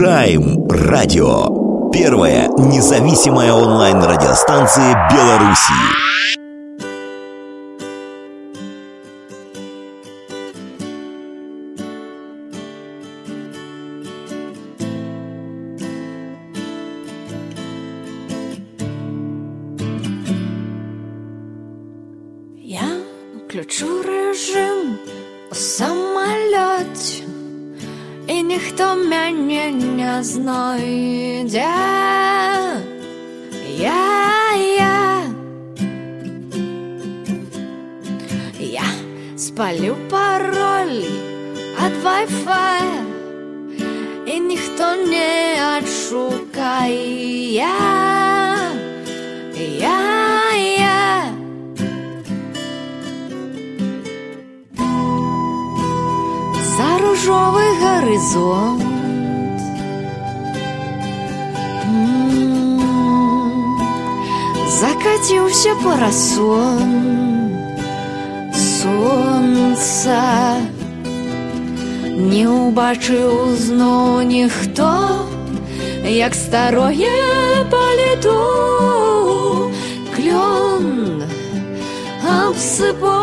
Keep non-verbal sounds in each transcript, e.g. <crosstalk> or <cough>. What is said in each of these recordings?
Прайм Радио. Первая независимая онлайн-радиостанция Беларуси. Старое паліту Клён абсыпаў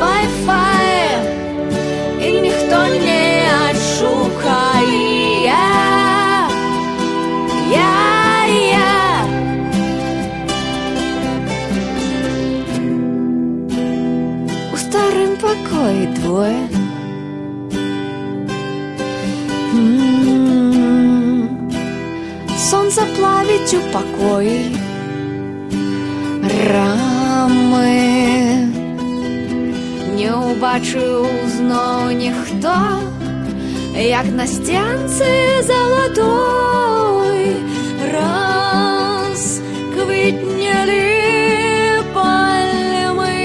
Wi-Fi. І ніхто не адшукае я я. У старым пакоі двое. Сонца плавіць у пакоі рамы Не ўбачыў зноў ніхто як на сценцы залатой раз квітнелі пальмы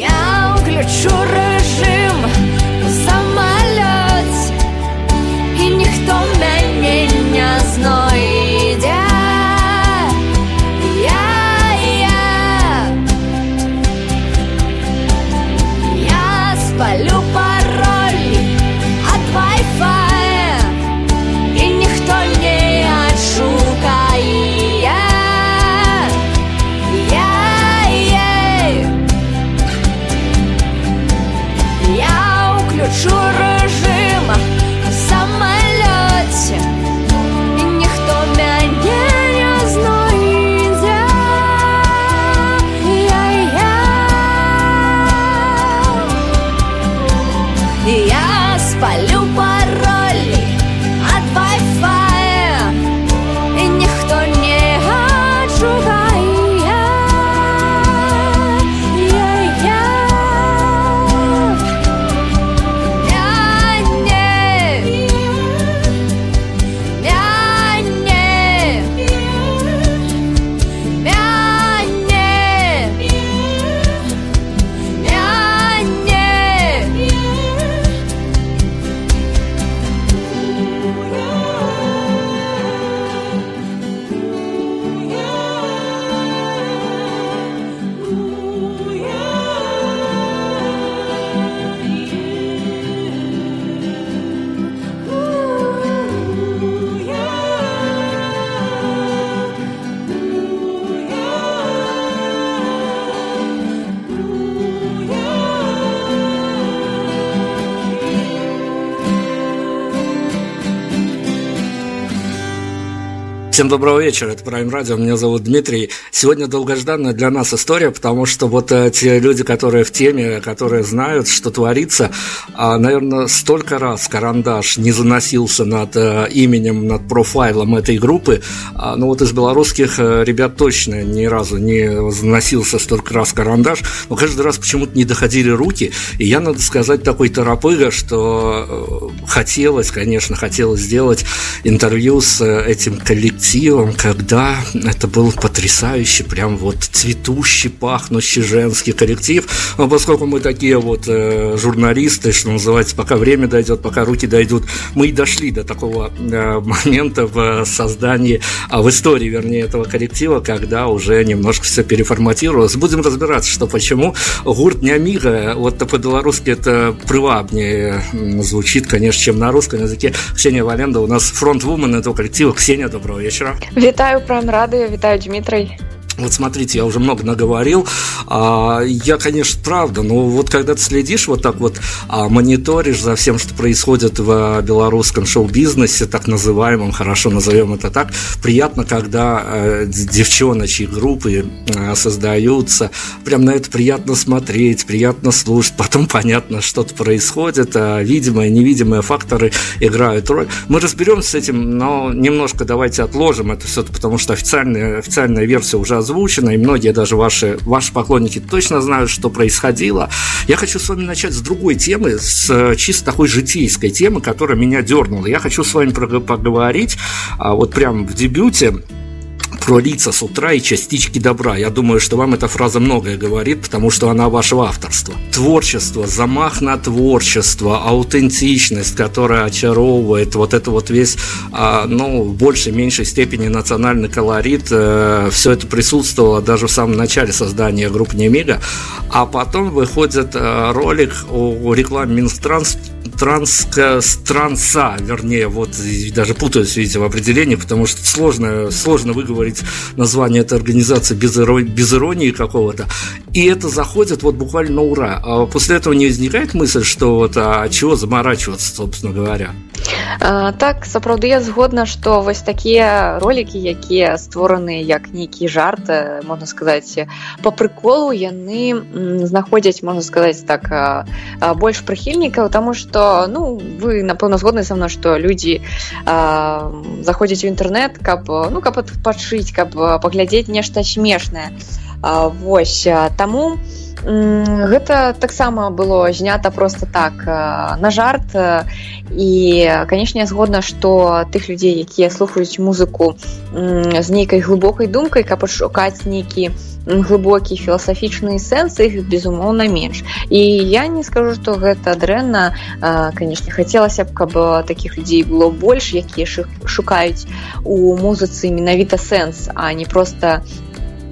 Я ўключу рэжым у самалёце і ніхто мяне не знойдзе Всем доброго вечера, это Prime Radio, меня зовут Дмитрий. Сегодня долгожданная для нас история, потому что вот э, те люди, которые в теме, которые знают, что творится, а, наверное, столько раз карандаш не заносился над э, именем, над профайлом этой группы, а, ну вот из белорусских э, ребят точно ни разу не заносился столько раз карандаш, но каждый раз почему-то не доходили руки, и я, надо сказать, такой торопыга, что хотелось, конечно, хотелось сделать интервью с этим коллективом, коллективом, когда это был потрясающий, прям вот цветущий, пахнущий женский коллектив. Но поскольку мы такие вот э, журналисты, что называется, пока время дойдет, пока руки дойдут, мы и дошли до такого э, момента в создании, а в истории, вернее, этого коллектива, когда уже немножко все переформатировалось. Будем разбираться, что почему. Гурт не амига, вот по-белорусски это привабнее звучит, конечно, чем на русском языке. Ксения Валенда у нас фронт-вумен этого коллектива. Ксения, доброго вечера вечера. Вітаю прайм рады, вітаю Дмітрый. Вот смотрите, я уже много наговорил. А, я, конечно, правда, но вот когда ты следишь вот так вот, а, мониторишь за всем, что происходит в белорусском шоу-бизнесе, так называемом, хорошо назовем это так, приятно, когда э, девчоночьи группы э, создаются, прям на это приятно смотреть, приятно слушать, потом <laughs> понятно, что-то происходит, а видимые, невидимые факторы играют роль. Мы разберемся с этим, но немножко давайте отложим это все, потому что официальная, официальная версия уже озвучено, и многие даже ваши, ваши поклонники точно знают, что происходило. Я хочу с вами начать с другой темы, с э, чисто такой житейской темы, которая меня дернула. Я хочу с вами поговорить а, вот прям в дебюте про лица с утра и частички добра. Я думаю, что вам эта фраза многое говорит, потому что она вашего авторства. Творчество, замах на творчество, аутентичность, которая очаровывает, вот это вот весь, а, ну, в большей, меньшей степени национальный колорит, э, все это присутствовало даже в самом начале создания группы Немига, а потом выходит э, ролик о рекламе Минстранс транска, транса, вернее, вот даже путаюсь, видите, в определении, потому что сложно, сложно выговорить название этой организации без, иронии, без иронии какого-то. И это заходит вот буквально на ура. А после этого не возникает мысль, что вот а чего заморачиваться, собственно говоря? А, так сапраўды я згодна што вось такія ролікі якія створаны як нейкі жарт можна сказаць по прыколу яны знаходзяць можна сказаць так больш прыхільнікаў тому что ну вы напэўна згодны са мной што людзі заходзяць у інтэрнэт каб ну каб адпачыць каб паглядзець нешта смешнае восьось таму у гэта таксама было знята просто так на жарт. І канешне згодна што тых людзей якія слухаюць музыку з нейкай глыбокай думкай каб адшукаць нейкі глыбокі філасафічны сэнс іх безумоўна менш. І я не скажу што гэта дрэнна. Канешне хацелася б каб такіх людзей было больш якія шукаюць у музыцы менавіта сэнс а не просто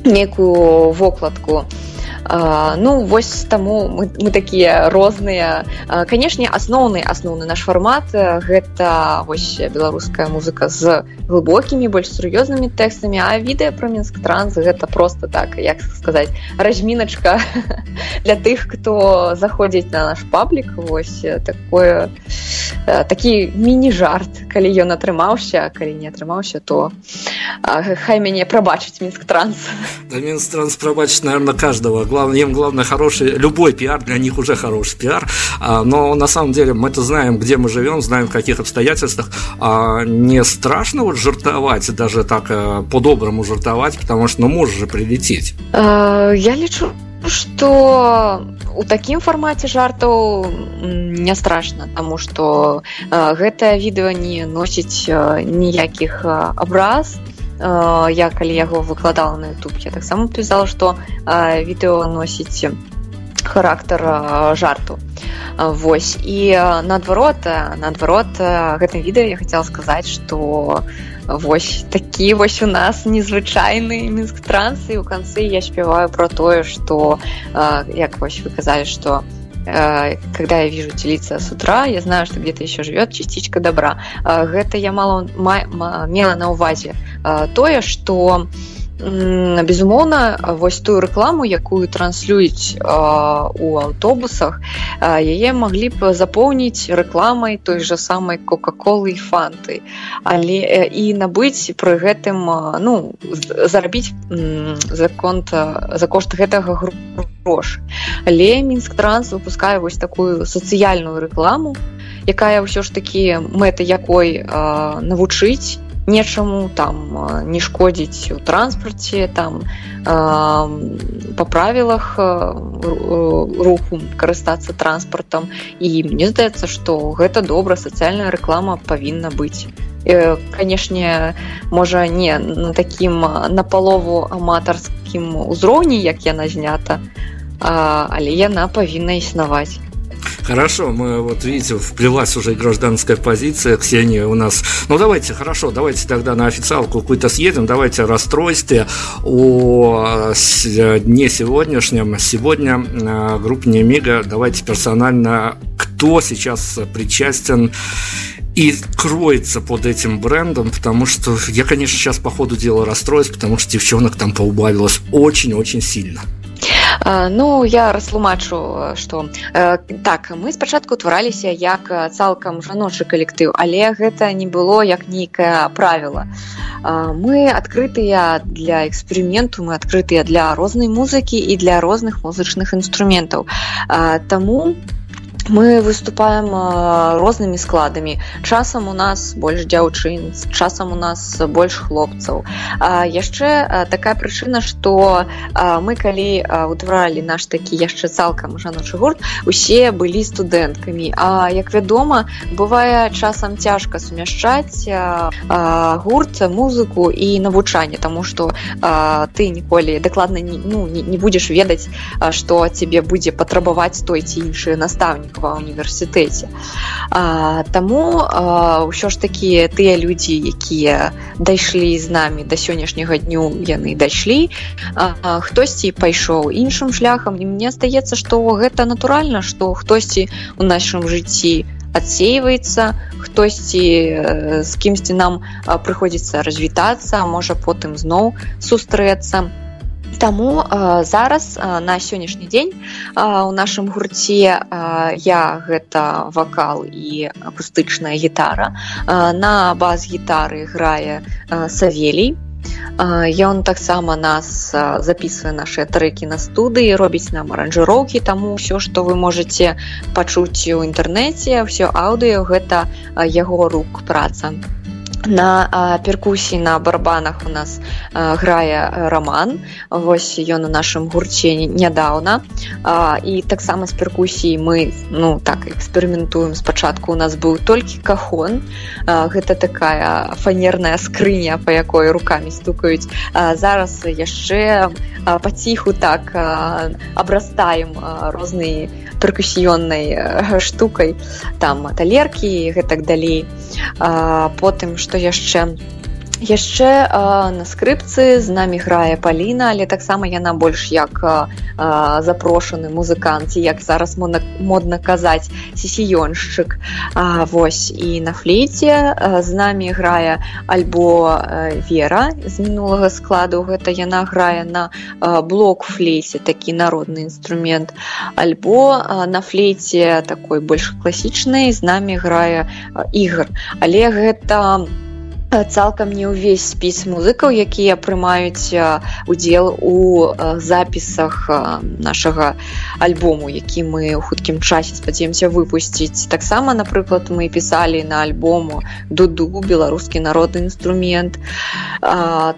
некую вокладку. а ну вось таму мы, мы такія розныя. Канешне асноўны асноўны наш фармат гэта вось беларуская музыка з глыбокімі больш сур'ёзнымі тэкстамі а відэа про мінск транс гэта просто так як сказаць разміначка <laughs> для тых хто заходзіць на наш паблік. Вось такое такі міні-жарт калі ён атрымаўся калі не атрымаўся то хай мяне прабачыць мінск транс. Да, мінск транс прабачыць наверное каждого главное, им главное хороший, любой пиар для них уже хороший пиар, а, но на самом деле мы-то знаем, где мы живем, знаем в каких обстоятельствах, а не страшно вот жартовать, даже так э, по-доброму жартовать, потому что ну можешь же прилететь. А, я лечу что у такім фармаце жартаў не страшна таму што э, гэтае відэа не носіць э, ніякіх э, абраз я калі яго выкладала на YouTube я таксама пісала што відэо носіць характар жарту. Вось. І наадварот наадварот гэтым відэа я хацела сказаць што вось такі вось у нас незвычайны мінск транс і ў канцы я спяваю про тое што як вось вы казалі што у Э, когда я вижу телиться с утра, я знаю, что где-то еще живет частичка добра. Гэта я мало мела на увазе тое, что безумоўна вось тую рэкламу якую транслююць у аўтобусах яе маглі б запоўніць рэкламай той жа самай кока-колы і фанты. Але і набыць пры гэтым ну зарабіць за конт за кошт гэтага грош. Але мінск транс выпускае вось такую сацыяльную рэкламу якая ўсё ж такі мэта якой навучыць нечаму там не шкодзіць у транспарце там по правілах руху карыстацца транспартам і мне здаецца што гэта добра сацыяльная рэклама павінна быць канешне можа не на такім напалову аматарскім узроўні як яна знята але яна павінна існаваць Хорошо, мы вот видите, вплелась уже гражданская позиция. Ксения у нас. Ну давайте, хорошо, давайте тогда на официалку какую-то съедем. Давайте о расстройстве, о дне сегодняшнем. Сегодня э, группа Немига. Давайте персонально, кто сейчас причастен и кроется под этим брендом, потому что я, конечно, сейчас по ходу дела расстроюсь, потому что девчонок там поубавилось очень-очень сильно. Ну я растлумачу што так мы спачатку утвараліся як цалкам жаночы калектыў але гэта не было як нейкае правіла. Мы адкрытыя для эксперыменту мы адкрытыя для рознай музыкі і для розных музычных інструментаў. Таму у мы выступаем рознымі складамі. Часам у нас больш дзяўчын часам у нас больш хлопцаў. Яшчэ такая прычына што мы калі утваралі наш такі яшчэ цалкам жаночы гурт усе былі студэнткамі. А як вядома бывае часам цяжка сумяшчаць гурт музыку і навучанне тому что ты ніколі дакладна не, ну, не будзеш ведаць што цябе будзе патрабаваць той ці іншы настаўнік ва універсітэце. Таму ўсё ж такі тыя людзі, якія дайшлі з намі да сённяшняга дню яны дайшлі. хтосьці пайшоў іншым шляхам і мне здаецца, што гэта натуральна, што хтосьці ў нашым жыцці, адсейваецца хтосьці з кімсьці нам прыходзіцца развітацца можа потым зноў сустрэцца Таму э, зараз э, на сённяшні дзень э, у нашым гурце э, я гэта вакал і акустычная гітара. Э, на бас-гітары грае э, савелій. Ён таксама нас записывае нашыя трэкі на студыі, робіць нам аранжыроўкі, таму ўсё, што вы можете пачуць у інтэрнэце, ўсё аўдыё гэта яго рук праца на перкусіі на барабанах у нас а, грае роман. Восьось ён у нашым гурце нядаўна і таксама з перкусіі мы ну так эксперыментуем спачатку у нас быў толькі кахон. А, гэта такая фанерная скрыня по якой руками стукаюць а, зараз яшчэ паціху так абрастаем розныя перкусіённай штукай там талеркі гэтак далей. Потым што яшчэ яшчэ на скрыпцы з намі грае паліна але таксама яна больш як запрошаны музыкант як зараз модна казаць сесіёншчык. Восьось і на флейце з намі грае альбо вера з мінулага складу. Гэта яна грае на блок флейсе такі народны інструмент. Альбо на флейце такой больш класічнай з намі грае ігр але гэта не цалкам не ўвесь спіс музыкаў якія прымаюць удзел у запісах нашага альбому які мы ў хуткім часе спадзеемся выпусціць. Таксама напрыклад мы пісалі на альбому дуду беларускі народны інструмент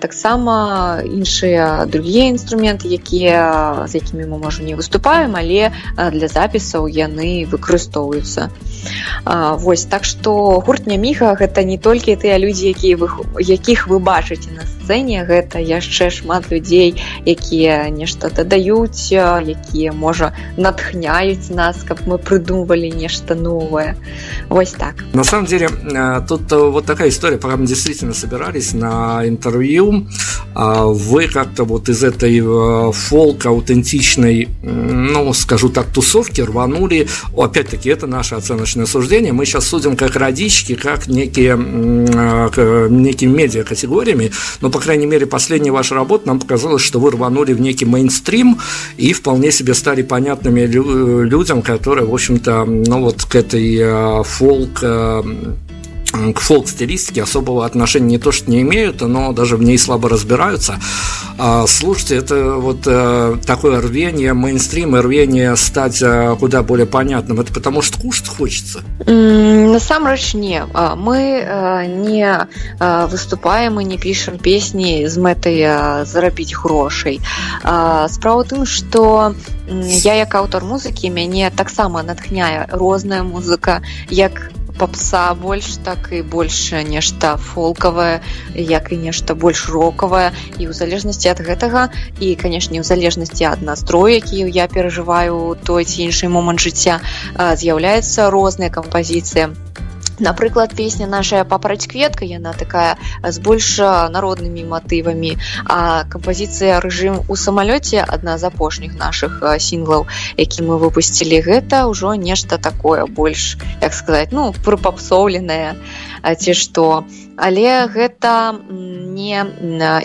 таксама іншыя другія інструменты якія з якімі мы можа не выступаем але для запісаў яны выкарыстоўваюцца Вось так што гурт няміха гэта не толькі тыя людзі якія вы якіх вы бачыце на сцэне гэта яшчэ шмат людзей якія нешта дадаюць якія можа натхняюць нас каб мы прыдумвалі нешта новое Вось так. На самом деле тут вот такая история мы действительно собирались на интервью вы как-то вот из этой фолк аутентичной ну скажу так тусовки рванули. Опять-таки это наша оценочная оценочное суждение. Мы сейчас судим как родички, как некие, э, некими медиа категориями, но, по крайней мере, последняя ваша работа нам показалось, что вы рванули в некий мейнстрим и вполне себе стали понятными людям, которые, в общем-то, ну вот к этой э, фолк к фолк-стилистике особого отношения не то что не имеют, но даже в ней слабо разбираются. А, слушайте, это вот э, такое рвение мейнстрима, рвение стать э, куда более понятным. Это потому что кушать хочется? Насамрэч не. А, мы э, не выступаем и не пишем песни з мэтай зарабіць грошай. А, справа ў тым, што я як аўтар музыкі мяне таксама натхняе розная музыка, як попса больш так і больш нешта фолкавае як і нешта больш рокавае. І ў залежнасці ад гэтага і канешне ў залежнасці ад настрою які я перажываю той ці іншы момант жыцця з'яўляецца розныя кампазіцыі напрыклад песня нашая папраць кветка яна такая з больш народнымі матывамі а кампазіцыя рэжым у самалёце адна з апошніх наших сінглаў які мы выпусцілі гэта ўжо нешта такое больш як сказаць ну прыпапсоўленае ці што але гэта не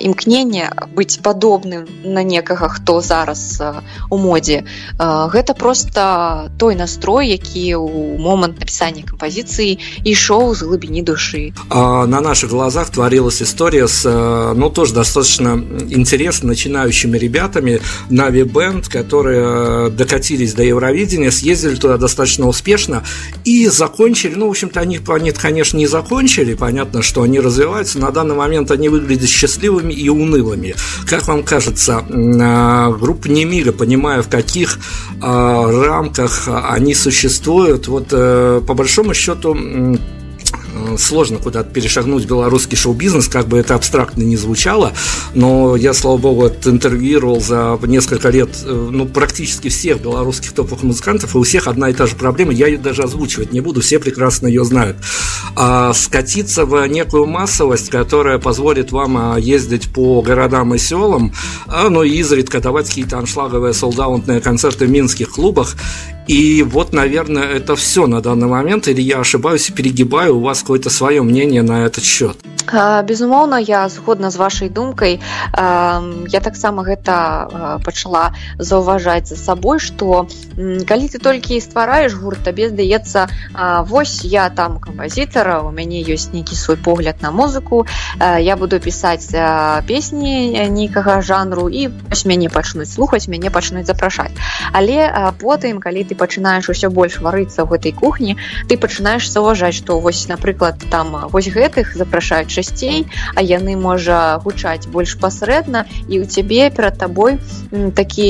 імкненне быць падобным на некага хто зараз у модзе. Гэта просто той настрой які ў момант напісання кампазіцыі ішоў з глыбіні душы. На наших глазах творилась история с ну тоже достаточно интересно начинающими ребятами. Нави бенд которые докатились до евровидения съездили туда достаточно успешно и закончили. Ну в общем-то они они конечно не закончили. Понятно что они развиваются, на данный момент они выглядят счастливыми и унылыми. Как вам кажется, а, группа Немига, понимая, в каких а, рамках они существуют, вот э, по большому счету сложно куда-то перешагнуть белорусский шоу-бизнес, как бы это абстрактно не звучало, но я, слава богу, интервьюировал за несколько лет э, ну, практически всех белорусских топовых музыкантов, и у всех одна и та же проблема, я ее даже озвучивать не буду, все прекрасно ее знают. А скатиться в некую массовость, которая позволит вам а, ездить по городам и селам, а, ну и изредка давать какие-то аншлаговые солдаунтные концерты в минских клубах, и вот, наверное, это все на данный момент, или я ошибаюсь и перегибаю, у вас какое-то свое мнение на этот счет? Безумоўна, я згодна з вашай думкай. Я таксама гэта пачала заўважаць за сабой, што калі ты толькі ствараеш гурт, табе здаецца вось я там кампазітара, у мяне ёсць нейкі свой погляд на музыку. Я буду пісаць песні нейкага жанру і мяне пачнуць слухаць, мяне пачнуць запрашаць. Але потым, калі ты пачынаеш усё больш варыцца ў гэтай кухні, ты пачынаеш заўважаць, што вось напрыклад там вось гэтых запрашаюць часцей а яны можа гучаць больш пасрэдна і у цябе перад табой такі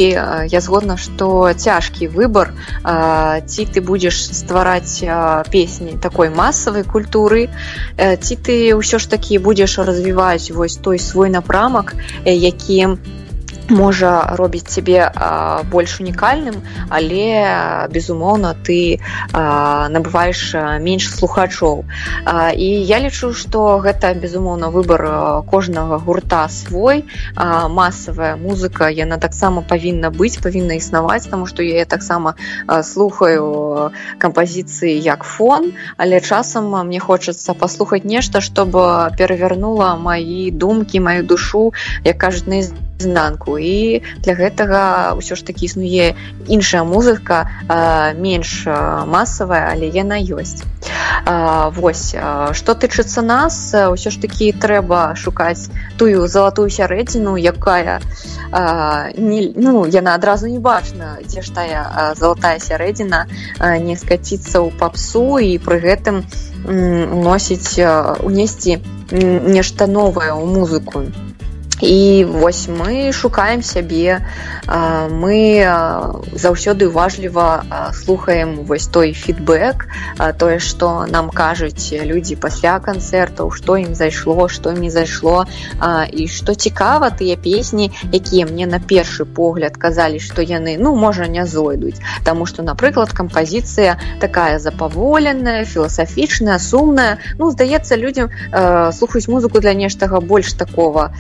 я згодна што цяжкі выбор ці ты будзеш ствараць песні такой масавай культуры ці ты ўсё ж такі будзеш развіваць вось той свой напрамак якім ты можа робіць цябе больш унікальным але безумоўна ты набываеш менш слухачоў. І я лічу што гэта безумоўна выбор кожнага гурта свой. Масавая музыка яна таксама павінна быць павінна існаваць таму што я таксама слухаю кампазіцыі як фон але часам мне хочацца паслухаць нешта чтобы перавярнула маі думкі маю душу як кажуць на знанку і для гэтага ўсё ж такі існуе іншая музыка менш масавая але яна ёсць. Вось што тычыцца нас ўсё ж такі трэба шукаць тую залатую сярэдзіну якая не, ну яна адразу не бачна дзе ж тая залатая сярэдзіна не скаціцца ў папсу і пры гэтым уносіць унесці нешта новае ў музыку і вось мы шукаем сябе. Мы заўсёды уважліва слухаем вось той фідбэк тое што нам кажуць людзі пасля канцэртаў што ім зайшло што не зайшло. І што цікава тыя песні якія мне на першы погляд казалі што яны ну можа не зойдуць. Таму што напрыклад кампазіцыя такая запаволеная філасафічная сумная. Ну здаецца людзям слухаць музыку для нештага больш такого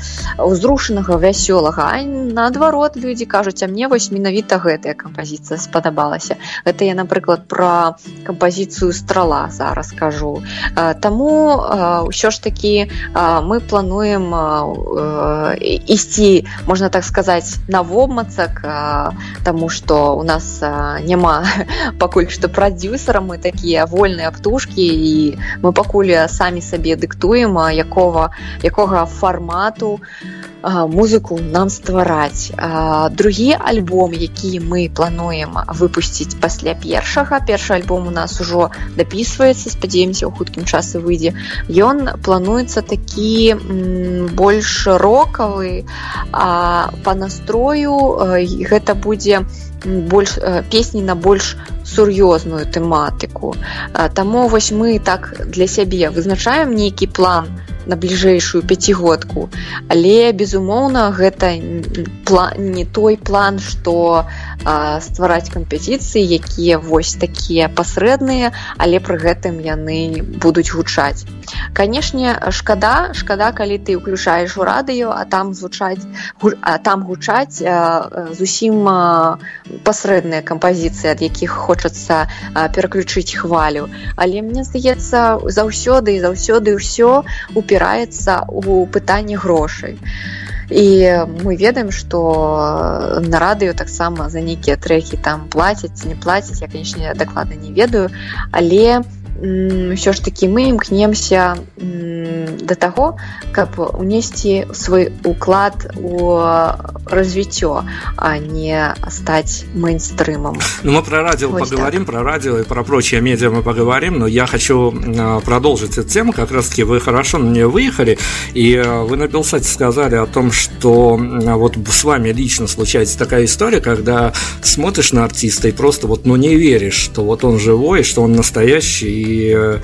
узрушанага вясёлага а наадварот людзі кажуць а мне вось менавіта гэтая кампазіцыя спадабалася гэта я напрыклад пра кампазіцыю страла зараз кажу. Таму ўсё ж такі мы плануем ісці можна так сказаць на вобмацак Таму што у нас няма <laughs> пакуль што прадюсера мы такія вольныя птушкі і мы пакуль самі сабе дыктуем якога якога фармату музыку нам ствараць. Другі альбом які мы плануем выпусціць пасля першага. Першы альбом у нас ужо дапісваецца спадзеемся ў хуткім часы выйдзе. Ён плануецца такі больш рокавы по настрою гэта будзе больш песні на больш сур'ёзную тэматыку. Таму вось мы так для сябе вызначаем нейкі план на на бліжэйшую пяцігодку. Але безумоўна гэта не той план што ствараць кампазіцыі якія вось такія пасрэдныя але пры гэтым яны будуць гучаць. Канешне шкада шкада калі ты ўключаеш у радыё а там звучаць а там гучаць зусім пасрэдныя кампазіцыі ад якіх хочацца пераключыць хвалю. Але мне здаецца заўсёды і заўсёды ўсё у упіраецца у пытанні грошай. І мы ведаем, што на радыё таксама за нейкія трэкі там плацяць, не плацяць, я, канечне, дакладна не ведаю, але ўсё ж такі мы імкнемся да таго, каб унесці свой уклад у развіццё, а не стаць мейнстрымом. Ну, мы про радио вот поговорим, так. про радио и про прочие медиа мы поговорим, но я хочу продолжить эту тему. Как раз таки вы хорошо на нее выехали, и вы на Белсате сказали о том, что вот с вами лично случается такая история, когда смотришь на артиста и просто вот ну не веришь, что вот он живой, что он настоящий, и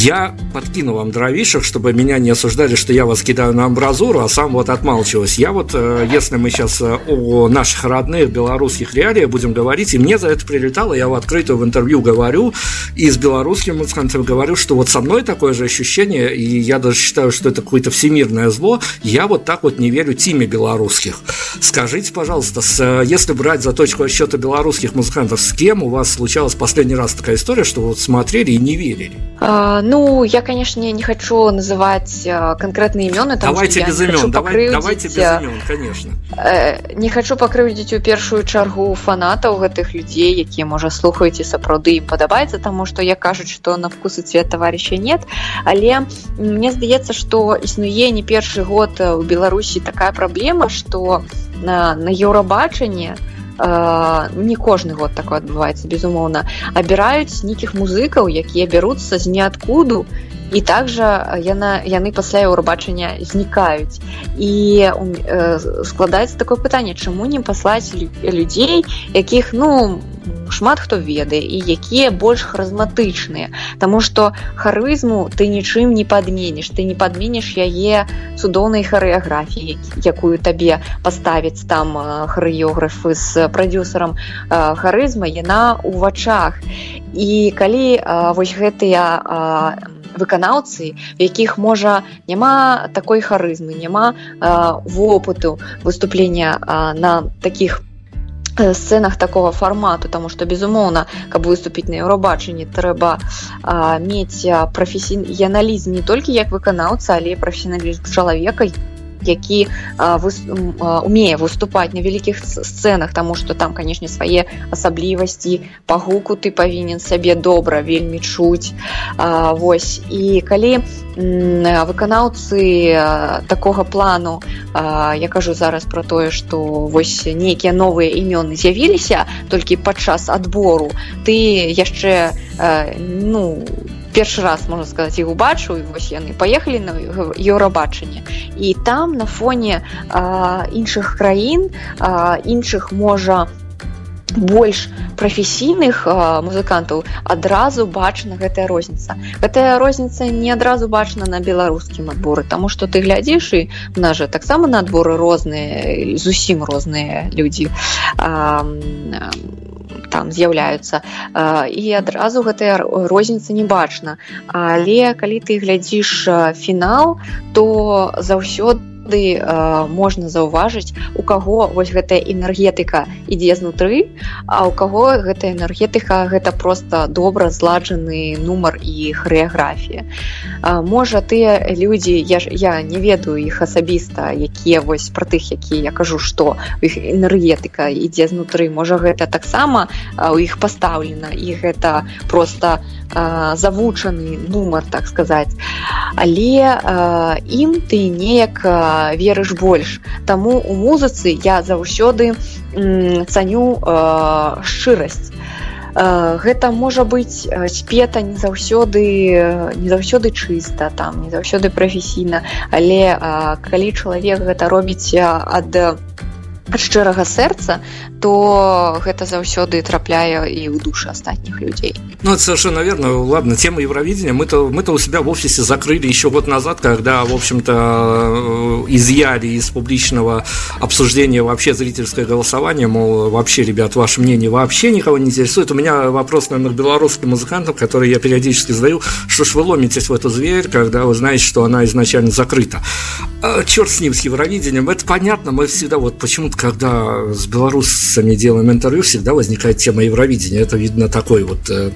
я подкину вам дровишек, чтобы меня не осуждали, что я вас кидаю на амбразуру, а сам вот отмалчиваюсь. Я вот, э, если мы сейчас э, о наших родных белорусских реалиях будем говорить, и мне за это прилетало, я в открытую в интервью говорю, и с белорусским музыкантом говорю, что вот со мной такое же ощущение, и я даже считаю, что это какое-то всемирное зло, я вот так вот не верю тиме белорусских. Скажите, пожалуйста, с, э, если брать за точку отсчета белорусских музыкантов, с кем у вас случалась последний раз такая история, что вот смотрели и не верили? А, ну, я, конечно, не хочу называть э, конкретные имена. Давайте без имен, давай, давайте без имен, конечно. Э, не хочу пакрыўдзіць у першую чаргу фанатаў гэтых людзей, якія, можа, слухаюць і сапраўды ім падабаецца, таму што я кажуць, што на вкус і цвет товарища нет. Але мне здаецца, што існуе не першы год у Беларусі такая праблема, што на, на еўрабачанне, не кожны год такое адбываецца безумоўна абіраюць нейкіх музыкаў якія бяруцца з ніадкуду і также яна яны пасля еўрабачання знікаюць. І э, складаецца такое пытанне чаму не паслаць людзей якіх ну шмат хто ведае і якія больш харызматычныя. Таму што харызму ты нічым не падменіш. Ты не падменіш яе цудоўнай харэаграфіі якую табе паставіць там харэографы з прадюсерам харызма яна ў вачах. І калі вось гэтыя выканаўцы якіх можа няма такой харызмы няма вопыту выступлення на таких сценах такого фармату. Тому что безумоўна каб выступіць на еўрабачанні трэба мець прафесіяналізм не толькі як выканаўца але прафесіяналізм чалавека які умее выступаць на вялікіх сцэнах тому что там канешне свае асаблівасці па гуку ты павінен сабе добра вельмі чуць Вось. І калі выканаўцы такога плану я кажу зараз про тое что вось нейкія новыя імёны з'явіліся толькі падчас адбору ты яшчэ ну ты першы раз можна сказаць іх убачыў вось яны паехалі на еўрабачанне. І там на фоне а, іншых краін а, іншых можа больш прафесійных музыкантаў адразу бачана гэтая розніца. Гэтая розніца не адразу бачана на беларускім адборы тому что ты глядзіш і на же таксама на адборы розныя зусім розныя людзі. А, там з'яўляюцца. І адразу гэтая розніца не бачна але калі ты глядзіш фінал то заўсёды заўсёды можна заўважыць у каго вось гэтая энергетыка ідзе знутры а у каго гэта энергетыка гэта просто добра зладжаны нумар і хореаграфія. Можа тыя людзі я ж я не ведаю іх асабіста якія вось пра тых якія я кажу што іх энергетыка ідзе знутры. Можа гэта таксама у іх пастаўлена і гэта просто завучаны нумар так сказаць. Але ім ты неяк верыш больш Таму у музыцы я заўсёды цаню шчырасць. Гэта можа быць спета не заўсёды не заўсёды чыста там не заўсёды прафесійна. Але калі чалавек гэта робіць ад ад шчырага сэрца то гэта заўсёды трапляе і ў душы астатніх людзей ну это совершенно верно ладно тема евровидения мы то мы то у себя в офисе закрыли еще год назад когда в общем-то э, изъяли из публичного обсуждения вообще зрительское голосование мол вообще ребят ваше мнение вообще никого не интересует у меня вопрос наверное к белорусским музыкантам который я периодически задаю что ж вы ломитесь в эту зверь когда вы знаете что она изначально закрыта а, черт с ним с евровидением это понятно мы всегда вот почему-то когда с белорус сами делаем интервью, всегда возникает тема Евровидения. Это, видно, такой вот... Э,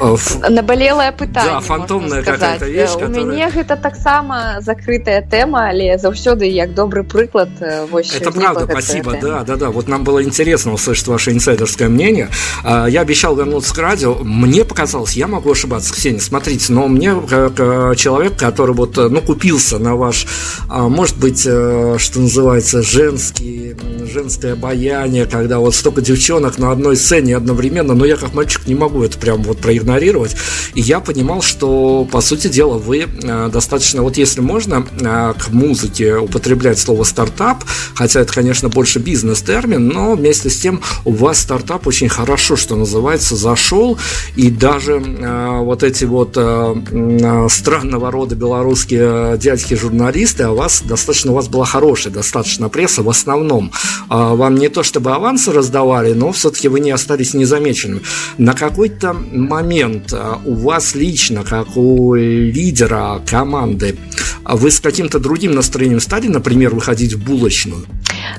э, наболелае пытанне да, фантомная какая-то вещь у которая... мяне гэта таксама закрытая тэма але заўсёды як добрый прыклад э, вось это правда спасибо. да да да. Вот нам было интересно услышать ваше инсайдерское мнение. А, я обещал вернуться к радио. Мне показалось я могу ошибаться Ксения смотрите но мне как человек который вот ну купился на ваш а, может быть что называется женский женское обаяние когда вот столько девчонок на одной сцене одновременно, но я как мальчик не могу это прям вот проигнорировать. И я понимал, что, по сути дела, вы э, достаточно, вот если можно э, к музыке употреблять слово стартап, хотя это, конечно, больше бизнес-термин, но вместе с тем у вас стартап очень хорошо, что называется, зашел, и даже э, вот эти вот странного рода белорусские дядьки-журналисты, а вас достаточно, у вас была хорошая достаточно пресса в основном. Вам не то чтобы аванс, шансы раздавали, но все-таки вы не остались незамеченными. На какой-то момент а, у вас лично, как у лидера команды, а вы с каким-то другим настроением стали, например, выходить в булочную?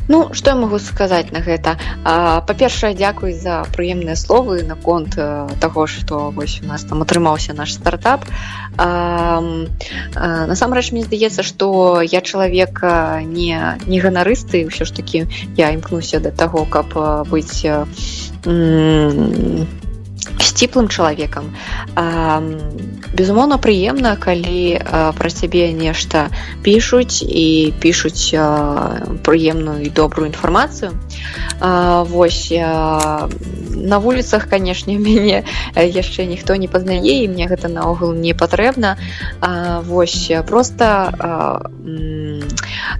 Ну что я могу сказаць на гэта па-першае дзякуй за прыемныя словы наконт таго што вось у нас там атрымаўся наш стартап насамрэч мне здаецца што я чалавек не не ганарысты ўсё ж такі я імкнуся да таго каб быць сціплым чалавекам безумоўна прыемна калі пра цябе нешта пішуць і пішуць прыемную і добрую інфармацыю восьось на вуліцах канешне <laughs> мяне яшчэ ніхто не пазнае і мне гэта наогул не патрэбна. Восьось просто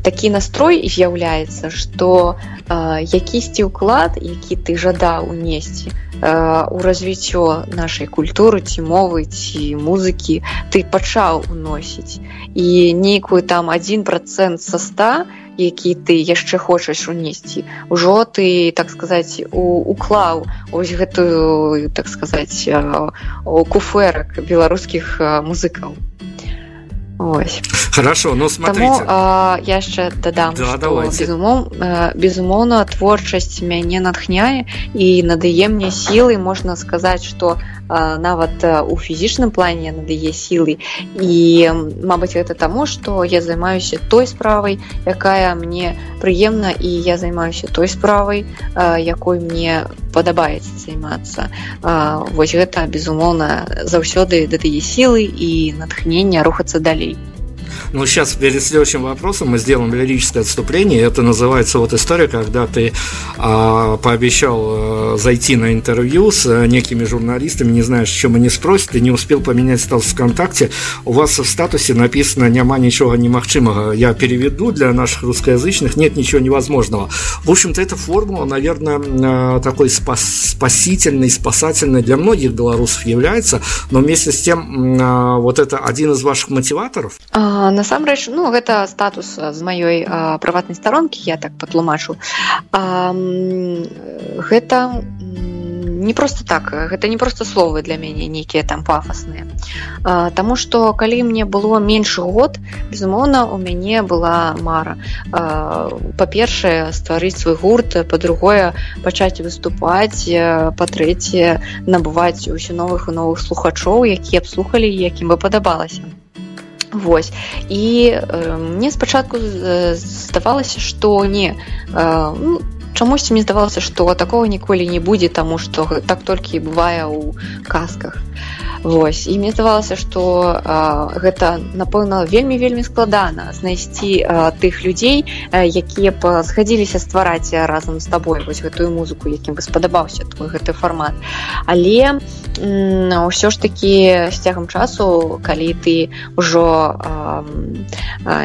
такі настрой з'яўляецца што якісьці ўклад які ты жадаў унесці у развіццё нашай культуры ці мовы ці музыкі ты пачаў уносіць. І нейкую там один процент са 100 які ты яшчэ хочаш унесці ужо ты так сказаць уклаў ось гэтую так сказаць куферак беларускіх музыкаў Ось. Хорошо, ну смотрите. Тому, а, я яшчэ дадам, да, безумоў, безумоўна творчасць мяне натхняе і надае мне сілы, можна сказаць, што нават у фізічным плане надае сілы і мабыць гэта таму што я займаюся той справай якая мне прыемна і я займаюся той справай якой мне падабаецца займацца вось гэта безумоўна заўсёды дадае сілы і натхнення рухацца далей Ну, сейчас перед следующим вопросом мы сделаем лирическое отступление. Это называется вот история, когда ты а, пообещал а, зайти на интервью с а, некими журналистами, не знаешь, чем они спросят, и не успел поменять статус ВКонтакте. У вас в статусе написано «Няма ничего немахчимого». Я переведу для наших русскоязычных «Нет ничего невозможного». В общем-то, эта формула, наверное, а, такой спас спасительной, спасательной для многих белорусов является, но вместе с тем вот это один из ваших мотиваторов? А, насамрэч ну гэта статус з маёй прыватнай старонкі я так патлумачу. Гэта не просто так гэта не просто словы для мяне нейкія там пафасныя. Таму что калі мне было менш год безумоўна у мяне была мара. Па-першае стварыць свой гурт па-другое пачаць выступаць па-трэцяе набываць усё новых і новых слухачоў якія б слухали якім бы падабалася Вось. І э, мне спачатку здавалася што не э, ну, чамусьці мне здавалася што такого ніколі не будзе таму што так толькі бывае ў казках. Вось і мне здавалася што гэта напэўна вельмі вельмі складана знайсці а, тых людзей а, якія б згадзіліся ствараць разам з табой вось гэтую музыку якім бы спадабаўся твой гэты фармат. Але ўсё ж такі з цягам часу калі ты ўжо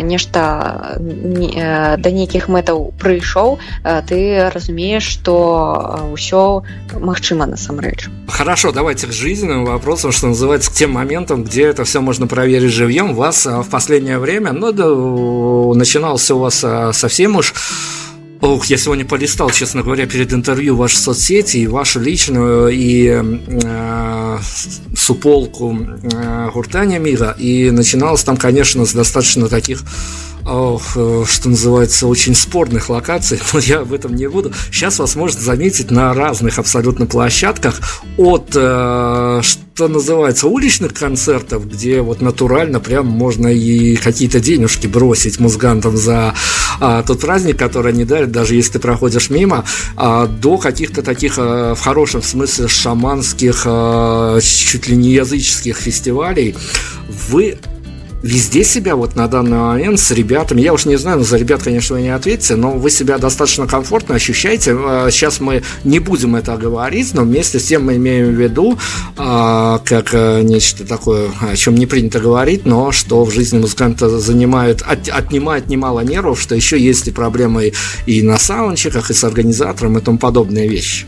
нешта не, да нейкіх мэтаў прыйшоў ты разумееш што ўсё магчыма насамрэч хорошо давайте к жизненным вопросам что называется, к тем моментам, где это все можно проверить живьем. Вас а, в последнее время, ну, да, начинался у вас а, совсем уж Ох, я сегодня полистал, честно говоря, перед интервью ваши соцсети, и вашу личную, и э, суполку э, Гуртания Мира, и начиналось там, конечно, с достаточно таких Э, что называется, очень спорных локаций, <laughs> но я об этом не буду. Сейчас вас можно заметить на разных абсолютно площадках от, э, что называется, уличных концертов, где вот натурально прям можно и какие-то денежки бросить музыкантам за а, тот праздник, который они дарят, даже если ты проходишь мимо, а, до каких-то таких, а, в хорошем смысле, шаманских, а, чуть ли не языческих фестивалей. Вы везде себя вот на данный момент с ребятами, я уж не знаю, но за ребят, конечно, вы не ответите, но вы себя достаточно комфортно ощущаете. Сейчас мы не будем это говорить, но вместе с тем мы имеем в виду, а, как э, нечто такое, о чем не принято говорить, но что в жизни музыканта занимает, от, отнимает немало нервов, что еще есть и проблемы и на саундчиках, и с организатором, и тому подобные вещи.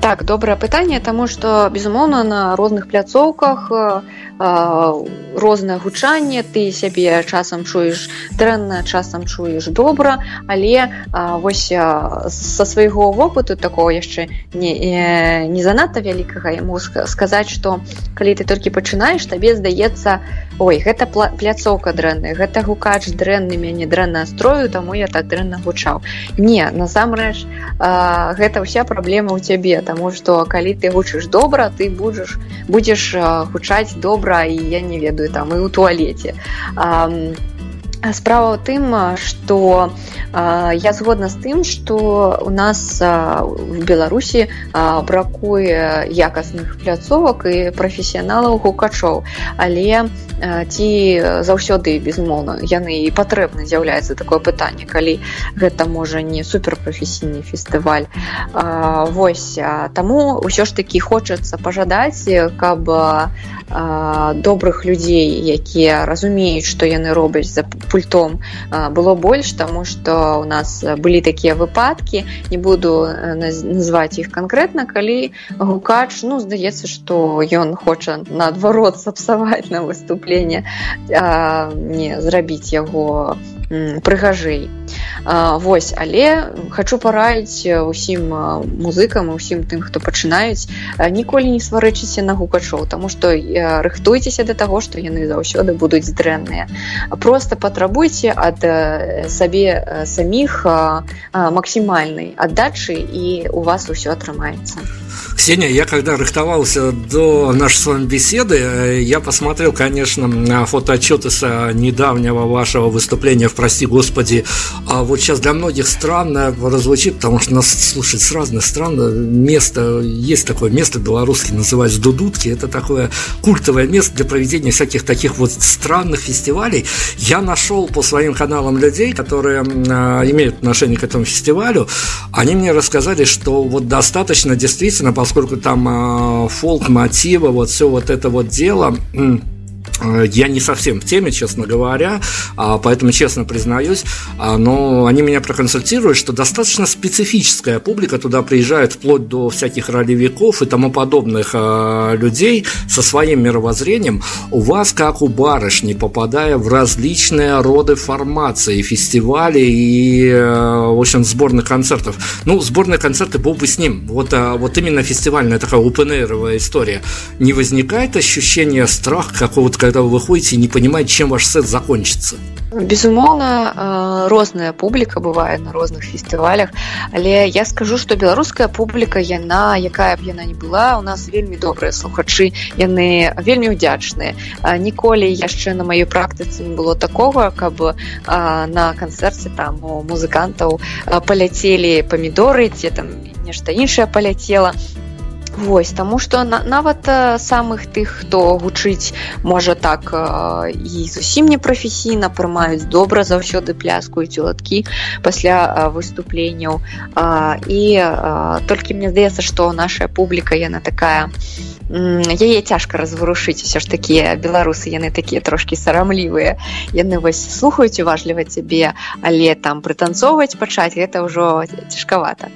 Так, доброе питание, потому что, безумовно, на разных пляцоўках э, рознае гучанне ты сябе часам чуеш дрэнна часам чуеш добра але а, вось а, са свайго вопыту такого яшчэ не, не, не занадта вялікага яму сказаць што калі ты толькі пачынаеш табе здаецца ой гэта пляцоўка дрэнная гэта гукач дрэнны мяне дрэнна строю таму я так дрэнна гучаў не насамрэч гэта ўся праблема ў цябе таму што калі ты гучыш добра ты будзеш будзеш гучаць добра добра і я не ведаю там і ў туалеце справа ў тым что я згодна з тым что у нас в беларусі бракуе якасных пляцовак і прафесіяналаў гукачоў. Але ці заўсёды безумоўна яны і патрэбна з'яўляецца такое пытанне калі гэта можа не суперпрафесійны фестываль. Восьось таму ўсё ж таки хочацца пажадаць каб добрых людзей якія разумеюць што яны робяць за пультом. Было больш таму што у нас былі такія выпадкі не буду назваць іх канкрэтна калі гукач ну здаецца што ён хоча наадварот сапсаваць на выступленне не зрабіць яго прыгажэй Вось але хочу параіць усім музыкам усім тым хто пачынаюць ніколі не сварычыся на гукачоў тому што рыхтуйцеся да таго што яны заўсёды будуць дрэнныя. Просто патрабуйце ад сабе саміх максімальнай аддачы і у вас усё атрымаецца Ксения, я когда рыхтовался до нашей с вами беседы, я посмотрел, конечно, на фотоотчеты с недавнего вашего выступления в «Прости Господи». А вот сейчас для многих странно прозвучит, потому что нас слушать с разных стран. Место, есть такое место белорусское, называется Дудутки. Это такое культовое место для проведения всяких таких вот странных фестивалей. Я нашел по своим каналам людей, которые э, имеют отношение к этому фестивалю. Они мне рассказали, что вот достаточно действительно, поскольку там э, фолк мотива, вот все вот это вот дело. Э, я не совсем в теме, честно говоря, а, поэтому честно признаюсь, а, но они меня проконсультируют, что достаточно специфическая публика туда приезжает вплоть до всяких ролевиков и тому подобных а, людей со своим мировоззрением. У вас, как у барышни, попадая в различные роды формации, фестивалей и, э, в общем, сборных концертов. Ну, сборные концерты, был бы с ним. Вот, вот именно фестивальная такая open история. Не возникает ощущение страха какого-то когда вы выходите и не понимаете, чем ваш сет закончится? безумоўна розная публіка бывае на розных фестывалях але я скажу что беларуская публіка яна якая б яна не была у нас вельмі добрыя слухачы яны вельмі удзячныя ніколі яшчэ на маёй практыцы не было такого каб на канцэрце там у музыкантаў паляцелі памідоры ці там нешта іншае паляцела Вось таму што на, нават самых тых, хто гучыць можа так і зусім непрафесійна прымаюць добра заўсёды пляскуюць уладкі пасля выступленняў. І толькі мне здаецца, што наша публіка яна такая, яе цяжка разварушыць. Все ж такія беларусы яны такія трошки сарамлівыя. Яны вось слухаюць уважліва цябе але там прытанцоўваць пачаць гэта ўжо цяжкавата.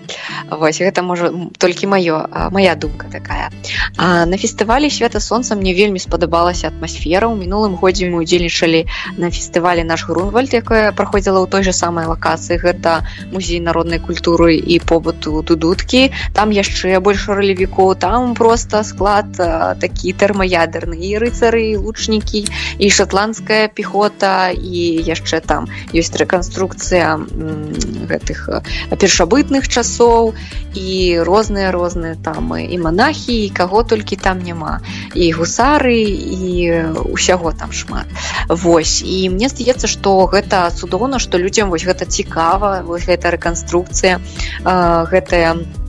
Вось гэта можа толькі маё моя думка такая. А на фестывалі свята сонца мне вельмі спадабалася атмасфера ў мінулым годзе мы удзельнічалі на фестывалі наш грунвальд якая праходзіла ў той же самай лакацыі. Гэта музей народнай культуры і побыту дудуткі. Там яшчэ больш ралевікоў там просто склад такі тэрмаядерны і рыцары лучнікі і шотландская пехота і яшчэ там ёсць рэканструкцыя гэтых першабытных часоў. І розныя розныя там і монахі і каго толькі там няма. І гусары і усяго там шмат. Вось. І мне здаецца што гэта цудоўна што людзям вось гэта цікава вось гэта рэканструкцыя гэтая у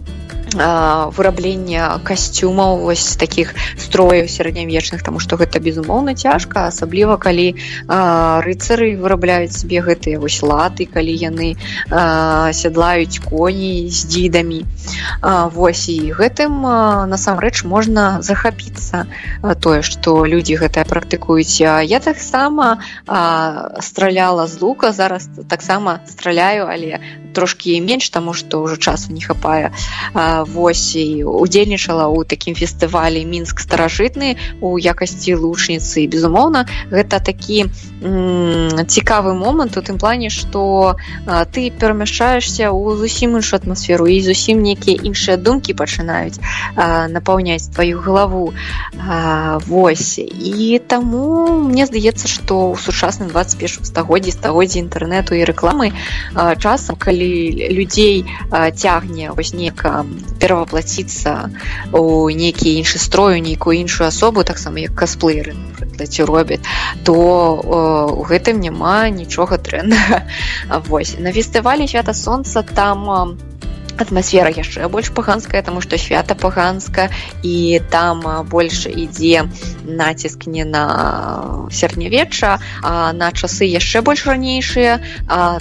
выраблення касцюмаў вось таких строяў сярэднявечных тому что гэта безумоўна цяжка асабліва калі а, рыцары вырабляюць себе гэтыя вось латы калі яны а, сядлаюць коней з дзідамі Вось і гэтым насамрэч можна захапіцца тое што людзі гэтае практыкуюць. Я таксама страляла з лука зараз таксама страляю але трошки менш таму што ўжо часу не хапае. А, вось і удзельнічала ў такім фестывалі мінск старажытны у якасці лучніцы безумоўна гэта такі цікавы момант у тым плане што ты перамяшчаешься ў зусім іншую атмасферу і зусім нейкія іншыя думкі пачынаюць напаўняць твою галаву Вось і таму мне здаецца што ў сучасным 21 стагоддзі стагоддзі інтэрнэту і рэкламы часам калі людзей цягне вось нека пераваплаціцца у нейкі іншы строю нейкую іншую асобу таксама як касплееры ці робяць то у гэтым няма нічога дрэннага <laughs> вось. На фестывалі свята сонца там атмасфера яшчэ больш паганская тому что свята паганска і там больш ідзе націск не на сярэднявечча а на часы яшчэ больш ранейшыя.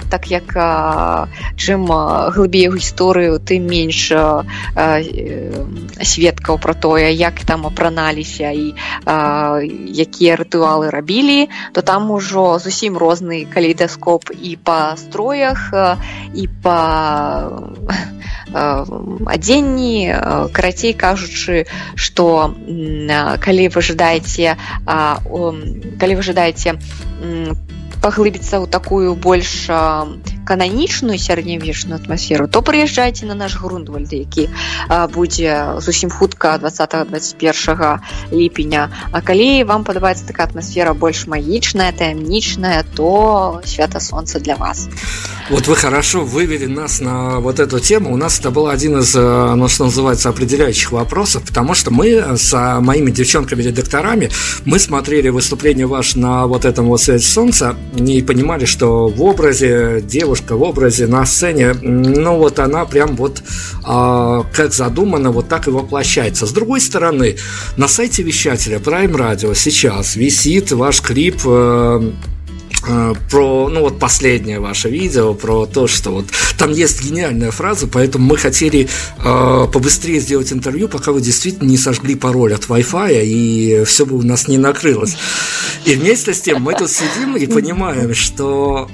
Так як а, чым глыбей гісторыю ты менш сведкаў про тое як там апраналіся і якія рытуалы рабілі то там ужо зусім розны калейдаскоп і па строях і па адзенні карацей кажучы што калі вы жадаеце калі вы жадаеце паглыбіцца ў такую больш кананічную сярэднявечную атмасферу то прыязджайце на наш грунтвальд які будзе зусім хутка 20-21 ліпеня А калі вам падабаецца такая атмасфера больш магічная таямнічная то свята солнца для вас вот вы хорошо вывели нас на вот эту тему у нас это был один из ну что называется определяющих вопросов потому что мы с моими девчонками редакторами мы смотрели выступление ваш на вот этом вот свете солнца и понимали что в образе девушка в образе на сцене, ну вот она прям вот э, как задумано, вот так и воплощается. С другой стороны, на сайте вещателя Prime Radio сейчас висит ваш клип Э, про, ну вот последнее ваше видео, про то, что вот там есть гениальная фраза, поэтому мы хотели э, побыстрее сделать интервью, пока вы действительно не сожгли пароль от Wi-Fi, и все бы у нас не накрылось. И вместе с тем мы тут сидим и понимаем, что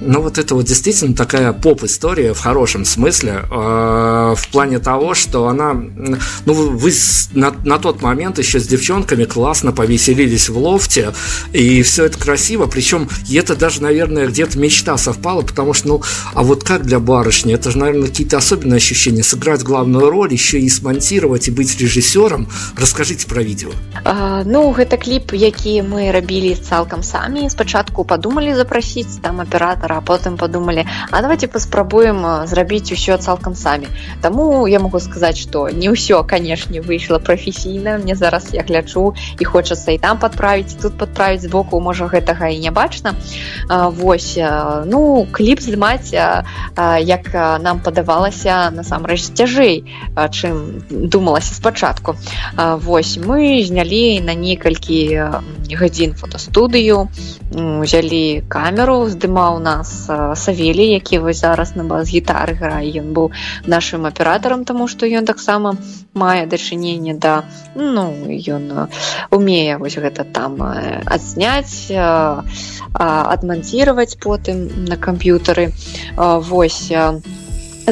ну, вот это вот действительно такая поп-история в хорошем смысле, э, в плане того, что она, ну, вы на, на тот момент еще с девчонками классно повеселились в лофте, и все это красиво, причем это даже, наверное, где-то мечта совпала, потому что, ну, а вот как для барышни, это же, наверное, какие-то особенные ощущения, сыграть главную роль, еще и смонтировать и быть режиссером. Расскажите про видео. А, ну, это клип, які мы рабілі цалкам самі. Спачатку подумали запросить там оператора Аўтара потым подумалі а давайте паспрабуем зрабіць усё цалкам самі Таму я могу сказаць что не ўсё канешне выйшла прафесійна мне зараз я гляджу і хочацца і там подправіць тут подправіць збоку можа гэтага і не бачна. Вось ну кліп здымаць як нам падавалася насамрэч цяжэй чым думалася спачатку. Вось мы знялі на некалькі гадзін фотостудыю узялі камеру здымаў на нас савелі які вось зараз на бас гітары грае ён быў нашим аператарам тому что ён таксама мае дачыненне да. Ну ён умее вось гэта там адсняць адманціраваць потым на камп'ютары. Вось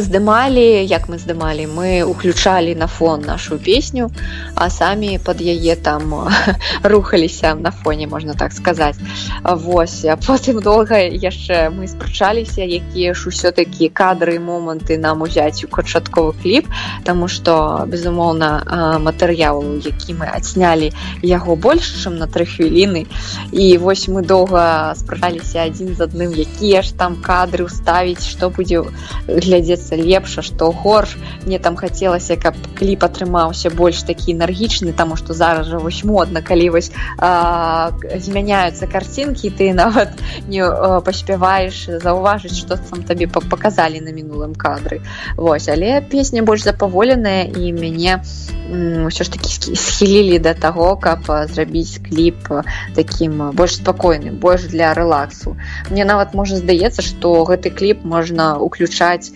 здымалі як мы здымалі мы уключалі на фон нашу песню а самі под яе там <laughs> рухаліся на фоне можна так сказаць. Вось а потым доўга яшчэ мы спрачаліся якія ж усё-таки кадры моманты нам узяць у канчатковы кліп тому что безумоўна матэрыялу які мы адснялі яго больш чым на тры хвіліны. І вось мы доўга спрачаліся адзін з адным якія ж там кадры ўставіць што будзе глядзецца атрымаецца лепша што горш. Мне там хацелася каб кліп атрымаўся больш такі энергічны таму што зараз жа вось модна калі вось змяняюцца карцінкі ты нават не паспяваеш заўважыць што там табе паказалі на мінулым кадры. Вось але песня больш запаволеная і мяне ўсё ж такі схілілі да таго каб зрабіць кліп таким больш спакойным больш для рэлаксу. Мне нават можа здаецца што гэты кліп можна уключаць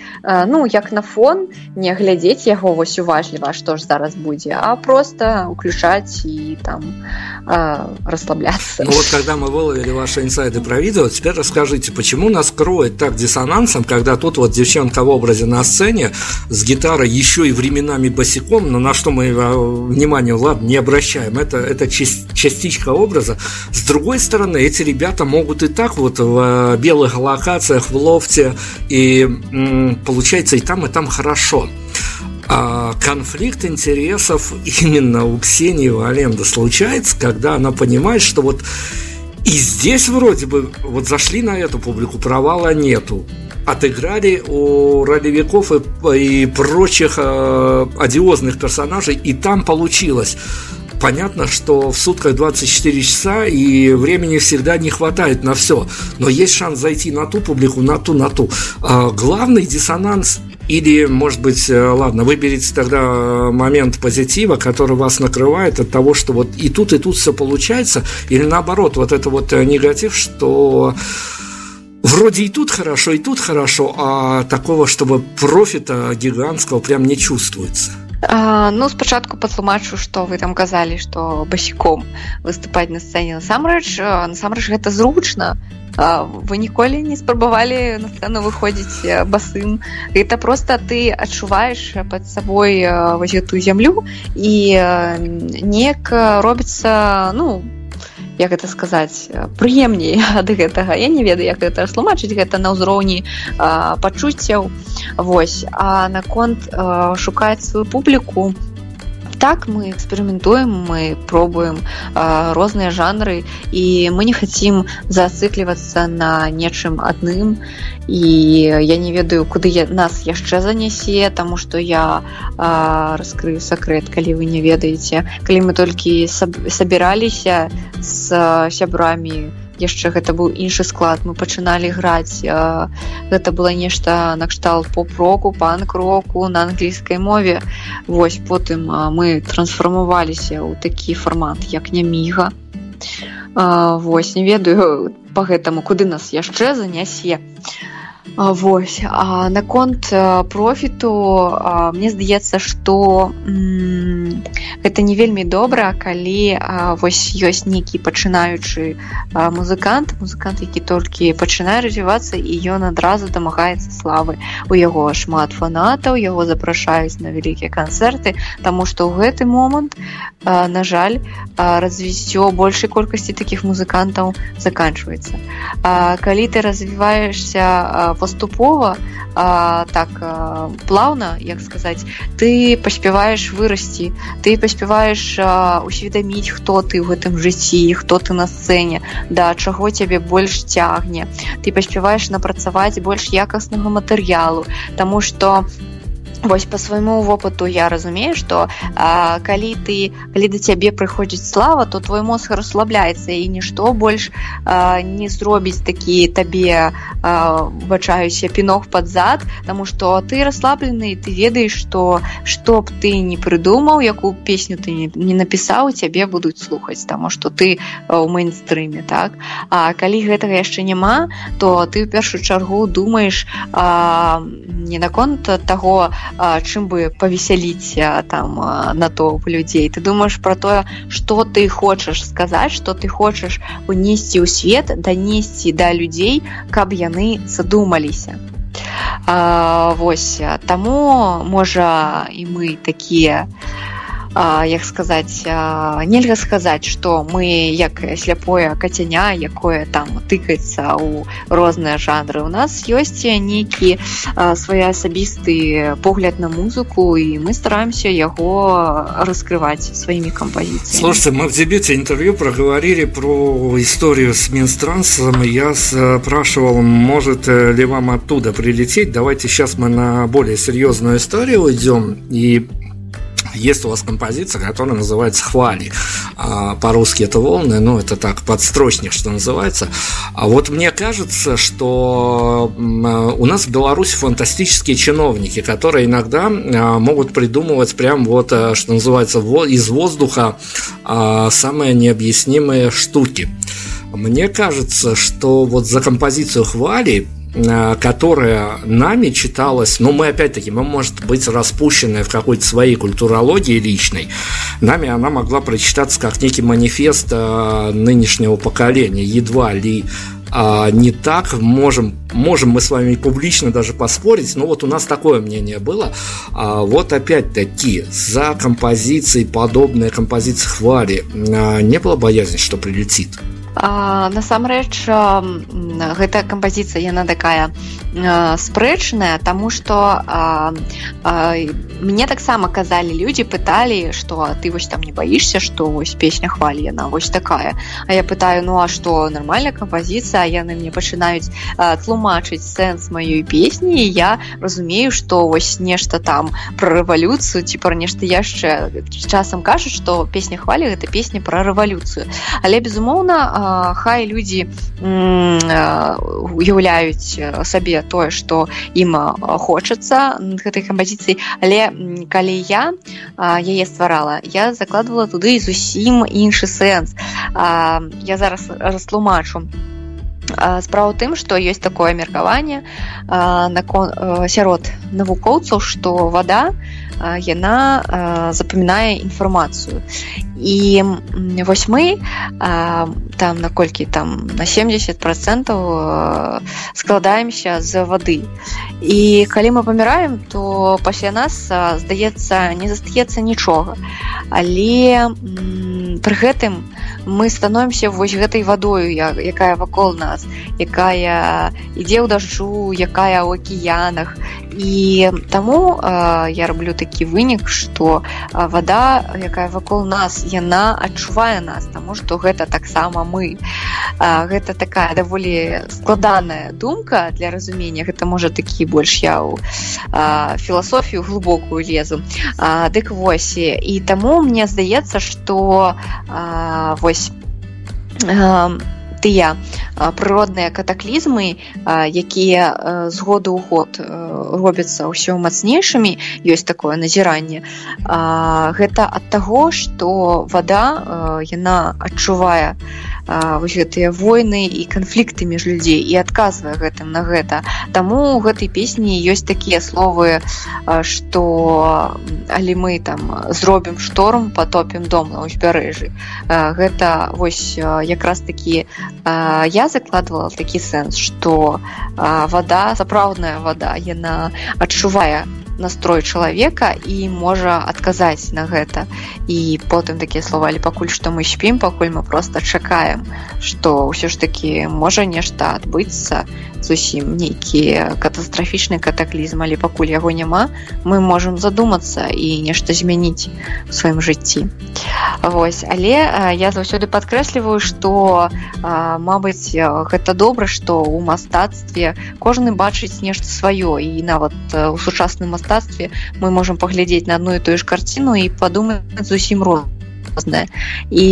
ну як на фон не глядзець яго вось уважліва што ж зараз будзе а просто уключаць і там э, расслабляться ну, вот когда мы выловили ваши инсайды про видео теперь расскажите почему нас кроет так диссонансом когда тут вот девчонка в образе на сцене с гитарой еще и временами босиком но на что мы внимание ладно не обращаем? Это это частичка образа. С другой стороны эти ребята могут и так вот в белых локациях в лофте и получать получается и там, и там хорошо. А конфликт интересов именно у Ксении Валенда случается, когда она понимает, что вот и здесь вроде бы вот зашли на эту публику, провала нету. Отыграли у ролевиков и, и прочих э, одиозных персонажей, и там получилось понятно, что в сутках 24 часа и времени всегда не хватает на все, но есть шанс зайти на ту публику, на ту, на ту. А главный диссонанс или, может быть, э, ладно, выберите тогда момент позитива, который вас накрывает от того, что вот и тут, и тут все получается, или наоборот, вот это вот э, негатив, что вроде и тут хорошо, и тут хорошо, а такого, чтобы профита гигантского прям не чувствуется. А, ну спачатку патлумачу што вы там казалі што басіком выступаць на сцэне. Насамрэч насамрэч гэта зручна. А, вы ніколі не спрабавалі на сцэну выходзіць басым. Это просто ты адчуваеш под сабой вось гэтую зямлю і неяк робіцца ну як гэта сказаць прыемней <laughs> ад гэтага. Я не ведаю як гэта тлумачыць гэта на ўзроўні пачуццяў. Вось. А наконт шукаць сваю публіку так мы эксперыментуем мы пробуем э, розныя жанры і мы не хотим зацыклівацца на нечым адным і я не ведаю куды я нас яшчэ занясе тому что я э, раскрыю сакрэт калі вы не ведаеце калі мы толькі сабіраліся з сябрамі то яшчэ гэта быў іншы склад. Мы пачыналі граць гэта было нешта накшталт поп-року панк-року на англійскай мове. Вось потым мы трансфармаваліся ў такі фармат як не міга Вось не ведаю по гэтаму куды нас яшчэ занясе Вось а наконт профіту мне здаецца што гэта не вельмі добра калі вось ёсць нейкі пачынаючы музыкант музыкант які толькі пачынае развівацца і ён адразу дамагаецца славы. У яго шмат фанатаў яго запрашаюць на вялікія канцэрты Таму што ў гэты момант на жаль развіццё большай колькасці такіх музыкантаў заканчваецца. Калі ты развіваешься паступова а, так а, плаўна як сказаць ты паспяваеш вырасці ты паспяваеш усведаміць хто ты ў гэтым жыцці хто ты на сцэне да чаго цябе больш цягне ты паспяваеш напрацаваць больш якаснага матэрыялу Таму што ты Вось по свайму вопыту я разумею, што а, калі ты калі да цябе прыходзіць слава, то твой мозг расслабляецца і нішто больш а, не зробіць такі табе бачаюся пінок пад зад, Таму што ты расслаблены, ты ведаеш, што што б ты не прыдумаў, якую песню ты не, не напісаў, цябе будуць слухаць, таму што ты ў мейнстрыме так. А калі гэтага яшчэ няма, то ты ў першую чаргу думаеш а, не наконт таго, чым бы павесяліць там натоўп людзей ты думаешь про тое что ты хочаш сказаць что ты хочаш унесці ў свет данесці да людзей каб яны задумаліся Вось таму можа і мы такія як сказаць нельга сказаць что мы як сляпое кацяня якое там тыкаецца ў розныя жанры у нас ёсць нейкі своеасабісты погляд на музыку і мы стараемся яго раскрываць сваімі кампазіцыями слушайте мы в дебюте интервью проговорили про историю с минстрансом я спрашивал может ли вам оттуда прилететь. Давайте сейчас мы на более серьезную историю уйдем и есть у вас композиция, которая называется «Хвали». А, по-русски это «Волны», ну, это так, подстрочник, что называется. А вот мне кажется, что у нас в Беларуси фантастические чиновники, которые иногда а, могут придумывать прям вот, а, что называется, из воздуха самые необъяснимые штуки. Мне кажется, что вот за композицию «Хвали» которая нами читалась, но мы опять-таки, мы, может быть, распущенная в какой-то своей культурологии личной, нами она могла прочитаться как некий манифест э, нынешнего поколения, едва ли а, не так, можем, можем мы с вами публично даже поспорить, но вот у нас такое мнение было. А, вот опять-таки, за композицией, подобная композиция хвали, а, не было боязни, что прилетит? Насамрэч гэта кампазіцыя яна такая спрэчная тому что мне таксама казалі людзі пыталі что ты вось там не баішся что вось песня хвалі яна вось такая. А я пытаю ну а что нормальная кампазіцыя яны мне пачынаюць тлумачыць сэнс маёй песні я разумею что вось нешта там про рэвалюцыю ці пра нешта яшчэ часам кажуць что песня хвалі гэта песня про рэвалюцыю але безумоўна хай людзі уяўляюць сабе тое што ім хочацца гэтай кампазіцыі. Але калі я яе стварала я закладывала туды зусім іншы сэнс. Я зараз растлумачу. Справа тым што ёсць такое меркаванне сярод навукоўцаў што вода яна запамінае інфармацыю. І вось мы там наколькі там на 70 процентаў складаемся з вады. І калі мы паміраем то пасля нас здаецца не застаецца нічога. Але пры гэтым мы становімся вось гэтай вадою якая вакол нас якая ідзе ў дажджу якая ў акіянах. І таму я раблю такі вынік што вода якая вакол нас яна адчувае нас таму што гэта таксама мы. Гэта такая даволі складаная думка для разумення. Гэта можа такі больш я ў філасофію глыбокую лезу. Дык вось і таму мне здаецца што вось тыя прыродныя катаклізмы якія з году ў год робяцца ўсё мацнейшымі ёсць такое назіранне. Гэта ад таго што вада яна адчувае вось гэтыя войны і канфлікты між людзей і адказвае гэтым на гэта. Таму у гэтай песні ёсць такія словы што але мы там зробім шторм потопім дом на ўзбярэжы гэта вось якраз такі я закладывала такі сэнс што вода сапраўдная вода яна адчувае настрой чалавека і можа адказаць на гэта. І потым такія слова але пакуль што мы спім пакуль мы просто чакаем што ўсё ж такі можа нешта адбыцца зусім нейкі катастрафічны катаклізм але пакуль яго няма мы можемм задумацца і нешта змяніць у сваім жыцці. Вось але я заўсёды падкрэсліваю што Мабыць гэта добра што ў мастацтве кожны бачыць нешта сваё. І нават у сучасным мастацтве мы можемм паглядзець на одну і тую ж карціну і падумаць зусім рознае рознае і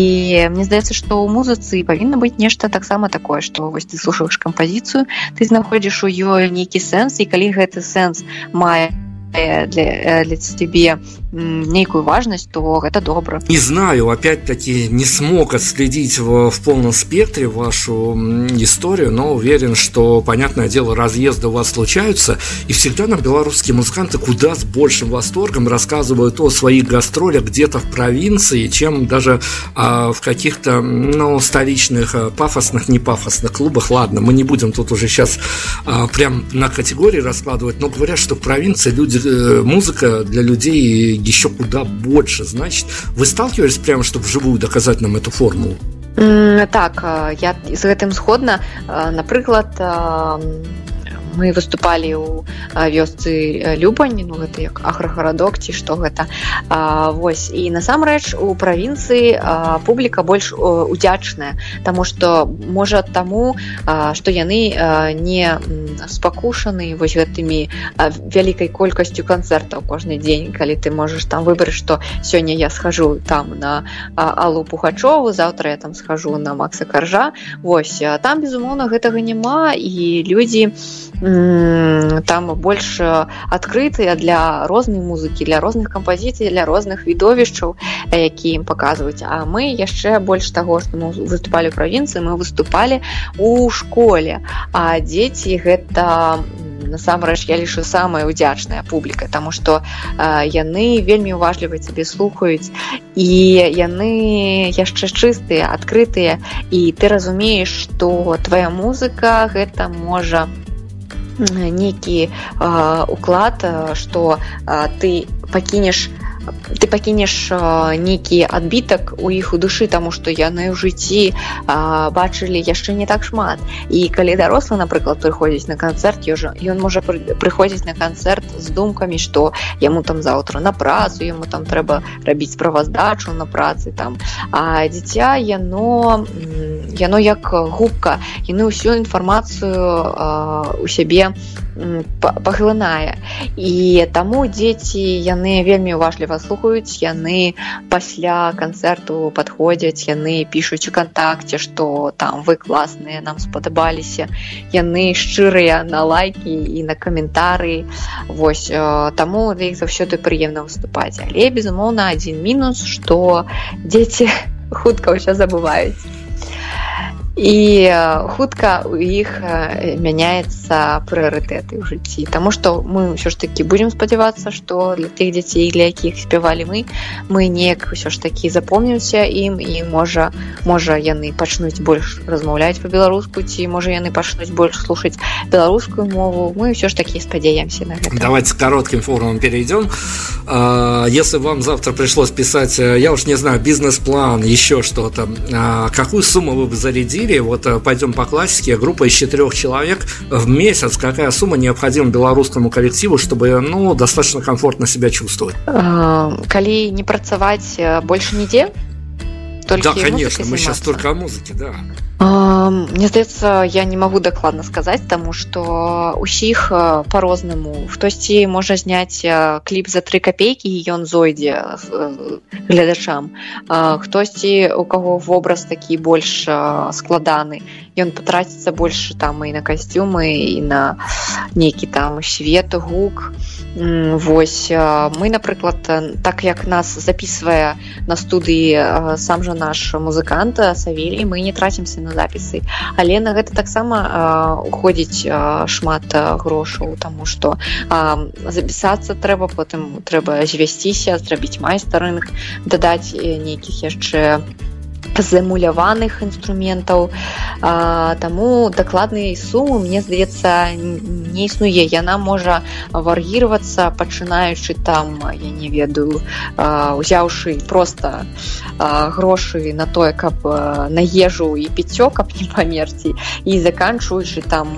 мне здаецца што ў музыцы павінна быць нешта таксама такое што вось ты слушаеш кампазіцыю ты знаходзіш у ёй нейкі сэнс і калі гэты сэнс мае для, для цябе нейкую важность, то это добро. Не знаю, опять-таки не смог отследить в, в полном спектре вашу историю, но уверен, что, понятное дело, разъезды у вас случаются, и всегда нам белорусские музыканты куда с большим восторгом рассказывают о своих гастролях где-то в провинции, чем даже а, в каких-то, ну, столичных а, пафосных, не пафосных клубах. Ладно, мы не будем тут уже сейчас а, прям на категории раскладывать, но говорят, что в провинции люди, э, музыка для людей еще куда больше. Значит, вы сталкивались прямо, чтобы вживую доказать нам эту формулу? Так, я з гэтым згодна. Напрыклад, мы выступалі ў вёсцы любань ну гэта як аграгарадок ці што гэта. А, вось і насамрэч у правінцыі публіка больш удзячная Таму што можа таму што яны не спакушаны вось гэтымі вялікай колькасцю канцэртаў кожны дзень калі ты можаш там выбраць што сёння я схожу там на алу пухачову заўтра я там схожу на макса каржа. Восьось там безумоўна гэтага няма і людзі там больш адкрытыя для рознай музыкі для розных кампазіцый для розных відовішчаў які ім паказваюць. А мы яшчэ больш таго што мы выступалі правінцыі мы выступалі у школе. А дзеці гэта насамрэч я лішу самая удзячная публіка тому что яны вельмі уважлівыя цябе слухаюць. І яны яшчэ чыстыя адкрытыя. І ты разумееш что твоя музыка гэта можа нейкі уклад што ты пакінеш ты пакінеш нейкі адбітак у іх у душы таму што яны ў жыцці бачылі яшчэ не так шмат. І калі дарослы напрыклад прыходзіць на канцэрт ўжо ён можа прыходзіць на канцэрт з думкамі што яму там заўтра на працу яму там трэба рабіць справаздачу на працы там. А дзіця яно яно як губка яны ўсю інфармацыю у сябе паглынае і таму дзеці яны вельмі уважліва слухаюць яны пасля канцэрту падходзяць яны пішуць у кантакце што там вы класныя нам спадабаліся. Яны шчырыя на лайкі і на каментары. Вось таму для іх заўсёды прыемна выступаць. Але безумоўна адзін мінус што дзеці хутка ўсё забываюць і хутка у іх мяняецца прыярытэты ў жыцці Таму што мы ўсё ж такі будзем спадзявацца што для тых дзяцей для якіх спявалі мы мы неяк ўсё ж такі запомнімся ім і можа можа яны пачнуць больш размаўляць по-беларуску ці можа яны пачнуць больш слушаць беларускую мову. Мы ўсё ж такі спадзяемся на гэта давайте коротким форумом перейдем если вам завтра пришлось писать я уж не знаю бизнес-план еще что-то какую сумму вы бы зарядили Сибири, вот э, пойдем по классике, группа из четырех человек в месяц, какая сумма необходима белорусскому коллективу, чтобы, ну, достаточно комфортно себя чувствовать? Коли не працавать больше нигде? Только да, конечно, мы сейчас только о музыке, да. Мне здаецца я не магу дакладна сказаць таму што усіх по-рознаму хтосьці можа зняць кліп за тры копейкі ён зойдзе гледачам хтосьці у каго вобраз такі больш складаны ён патраціцца больш там і на касцюмы і на нейкі там свет гук Вось мы напрыклад так як нас записывае на студыі сам жа наш музыкант савелій мы не трацімся на запісы. Але на гэта таксама уходзіць шмат грошаў тому что запісацца трэба потым трэба звясціся зрабіць майстарынг дадаць нейкіх яшчэ замуляваных інструментаў. Таму дакладнай сумы мне здаецца не існуе. Яна можа вар'іравацца пачынаючы там я не ведаю узяўшы просто грошы на тое каб на ежу і піццё каб не памерці і заканчваючы там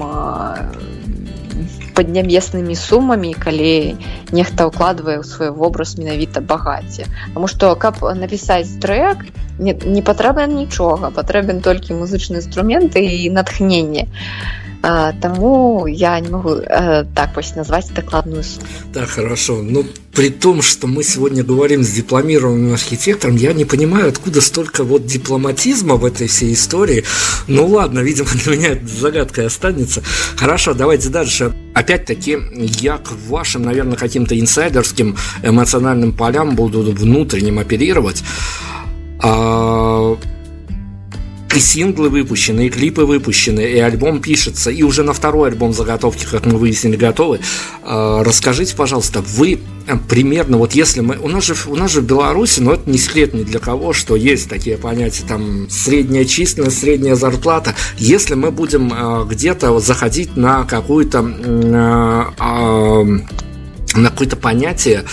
паднябеснымі сумамі калі нехта ўкладвае ў свой вобраз менавіта багацце. Таму што каб напісаць трек не, не патрэбна нічога патрэбен толькі музычны інструменты і натхненне Таму я не могу так вось назвать докладную сумму. Так, хорошо. Ну, при том, что мы сегодня говорим с дипломированным архитектором, я не понимаю, откуда столько вот дипломатизма в этой всей истории. Ну ладно, видимо, <laughs> для меня это загадкой останется. Хорошо, давайте дальше. Опять-таки, я к вашим, наверное, каким-то инсайдерским эмоциональным полям буду внутренним оперировать. А и синглы выпущены, и клипы выпущены, и альбом пишется, и уже на второй альбом заготовки, как мы выяснили, готовы. А, расскажите, пожалуйста, вы э, примерно, вот если мы, у нас же, у нас же в Беларуси, но это не секрет ни для кого, что есть такие понятия, там, средняя численность, средняя зарплата, если мы будем э, где-то заходить на какую-то, э, на какое-то понятие,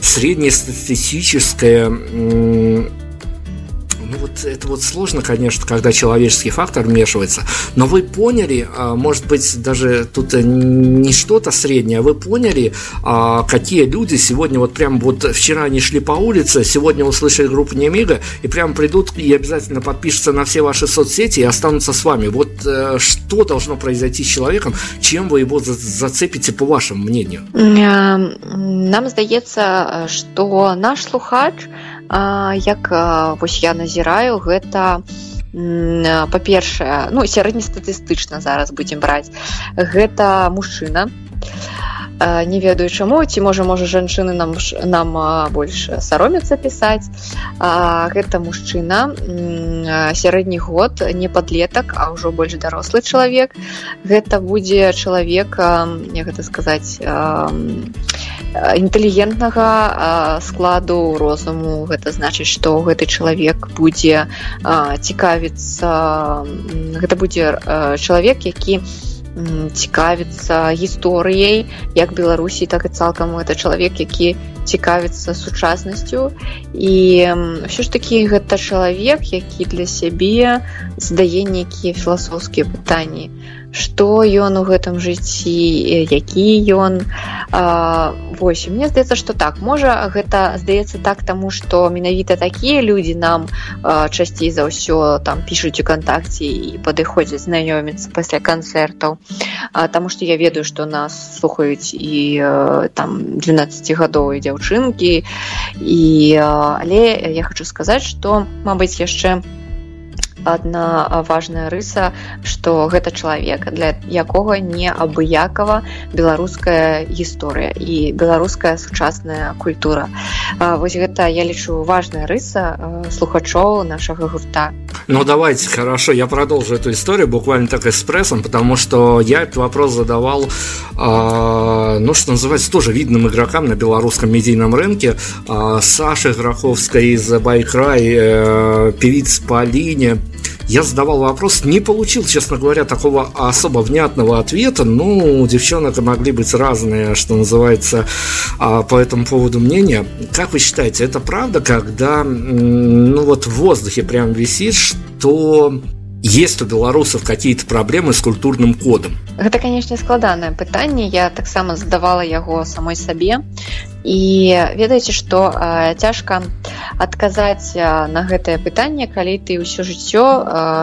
среднестатистическое ну вот это вот сложно, конечно, когда человеческий фактор вмешивается, но вы поняли, а, может быть, даже тут не что-то среднее, вы поняли, а, какие люди сегодня вот прям вот вчера они шли по улице, сегодня услышали группу Немига и прям придут и обязательно подпишутся на все ваши соцсети и останутся с вами. Вот э, что должно произойти с человеком, чем вы его зацепите, по вашему мнению? Нам здаецца, что наш слухач як вось я назіраю гэта па-першае ну сярэднестатыстычна зараз будзем браць. Гэта мужчына не ведаю чаму ці можа можа жанчыны нам нам больш саромецца пісаць гэта мужчына сярэдні год не падлетак а ўжо больш дарослы чалавек гэта будзе чалавек як гэта сказаць інтэлігентнага складу розуму. Гэта значыць што гэты чалавек будзе цікавіцца гэта будзе чалавек які цікавіцца гісторыяй як беларусій так і цалкам это чалавек які цікавіцца сучаснасцю. І ўсё ж такі гэта чалавек які для сябе задае нейкія філасофскія пытанні што ён у гэтым жыцці які ён. Вось мне здаецца што так. Можа гэта здаецца так таму што менавіта такія людзі нам часцей за ўсё там пішуць укантакце і падыходзяць знаёміцца пасля канцэртаў. Таму што я ведаю што нас слухаюць і там 12гадовыя дзяўчынкі. І але я хочу сказаць што мабыць яшчэ у одна важная рыса что гэта чалавек для якога не абыякова беларуская гісторыя і беларуская сучасная культура. Вось гэта я лічу важная рыса слухачоў нашага гурта. Ну давайте хорошо я продолжу эту историю буквально так экспрессом потому что я этот вопрос задавал э, ну что называется тоже видным игрокам на белорусском медийном рынке. Саши Гроховской из Байкрай э, певиц Полине я задавал вопрос, не получил, честно говоря, такого особо внятного ответа. Ну, у девчонок могли быть разные, что называется, а, по этому поводу мнения. Как вы считаете, это правда, когда, ну вот в воздухе прям висит, что есть у белорусов какие-то проблемы с культурным кодом? Гэта канешне складанае пытанне. Я таксама задавала яго самой сабе. І ведаеце што цяжка адказаць на гэтае пытанне калі ты ўсё жыццё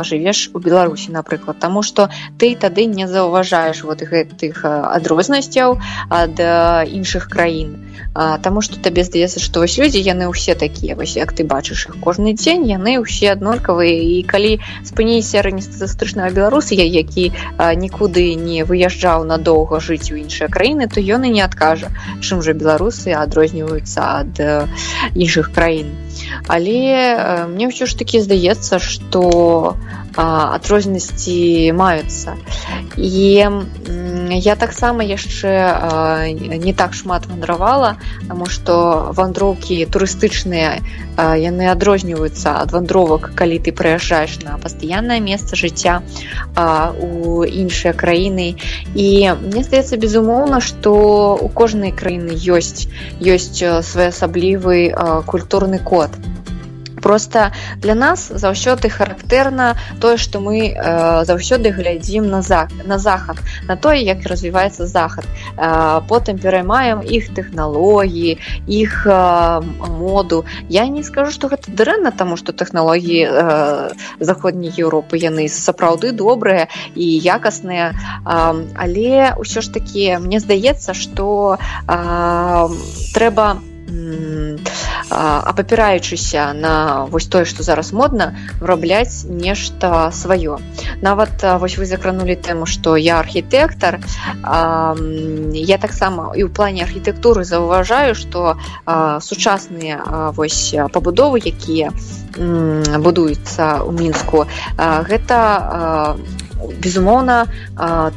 жывеш у беларусі напрыклад. Таму што ты тады не заўважаеш вот гэтых адрознасцяў ад іншых краін. Таму што табе здаецца што вось людзі яны ўсе такія вось як ты бачыш іх кожны дзень яны ўсе аднолькавыя. І калі спыніся ранестатыстрычнага беларусы які нікуды не выязджаў надоўга жыць у іншыя краіны то ён і не адкажа чым жа беларусы адрозніваюцца ад іншых краін. Але мне ўсё ж таки здаецца что адрознасці маюцца. І я таксама яшчэ не так шмат вандравала тому что вандроўкі турыстычныя яны адрозніваюцца ад вандровак калі ты прыязджаеш на пастаяннае месца жыцця у іншыя краіны і мне здаецца безумоўна что у кожнай краіны ёсць ёсць своеасаблівы культурны код просто для нас заўсёды характэрна тое што мы э, заўсёды глядзім на за на захад на тое як развіваецца захад. Э, потым пераймаем іх тэхналогіі іх э, моду. Я не скажу что гэта дрэнна таму что тэхналогіі э, заходняй Еўропы яны сапраўды добрыя і якасныя. Э, але ўсё ж таки мне здаецца что э, трэба апапіраючыся на вось тое што зараз модна вырабляць нешта сваё. Нават вось вы закранули тэму што я архітэктар я таксама і ў плане архітэктуры заўважаю што сучасныя вось пабудовы якія будуюцца ў мінску гэта безумоўна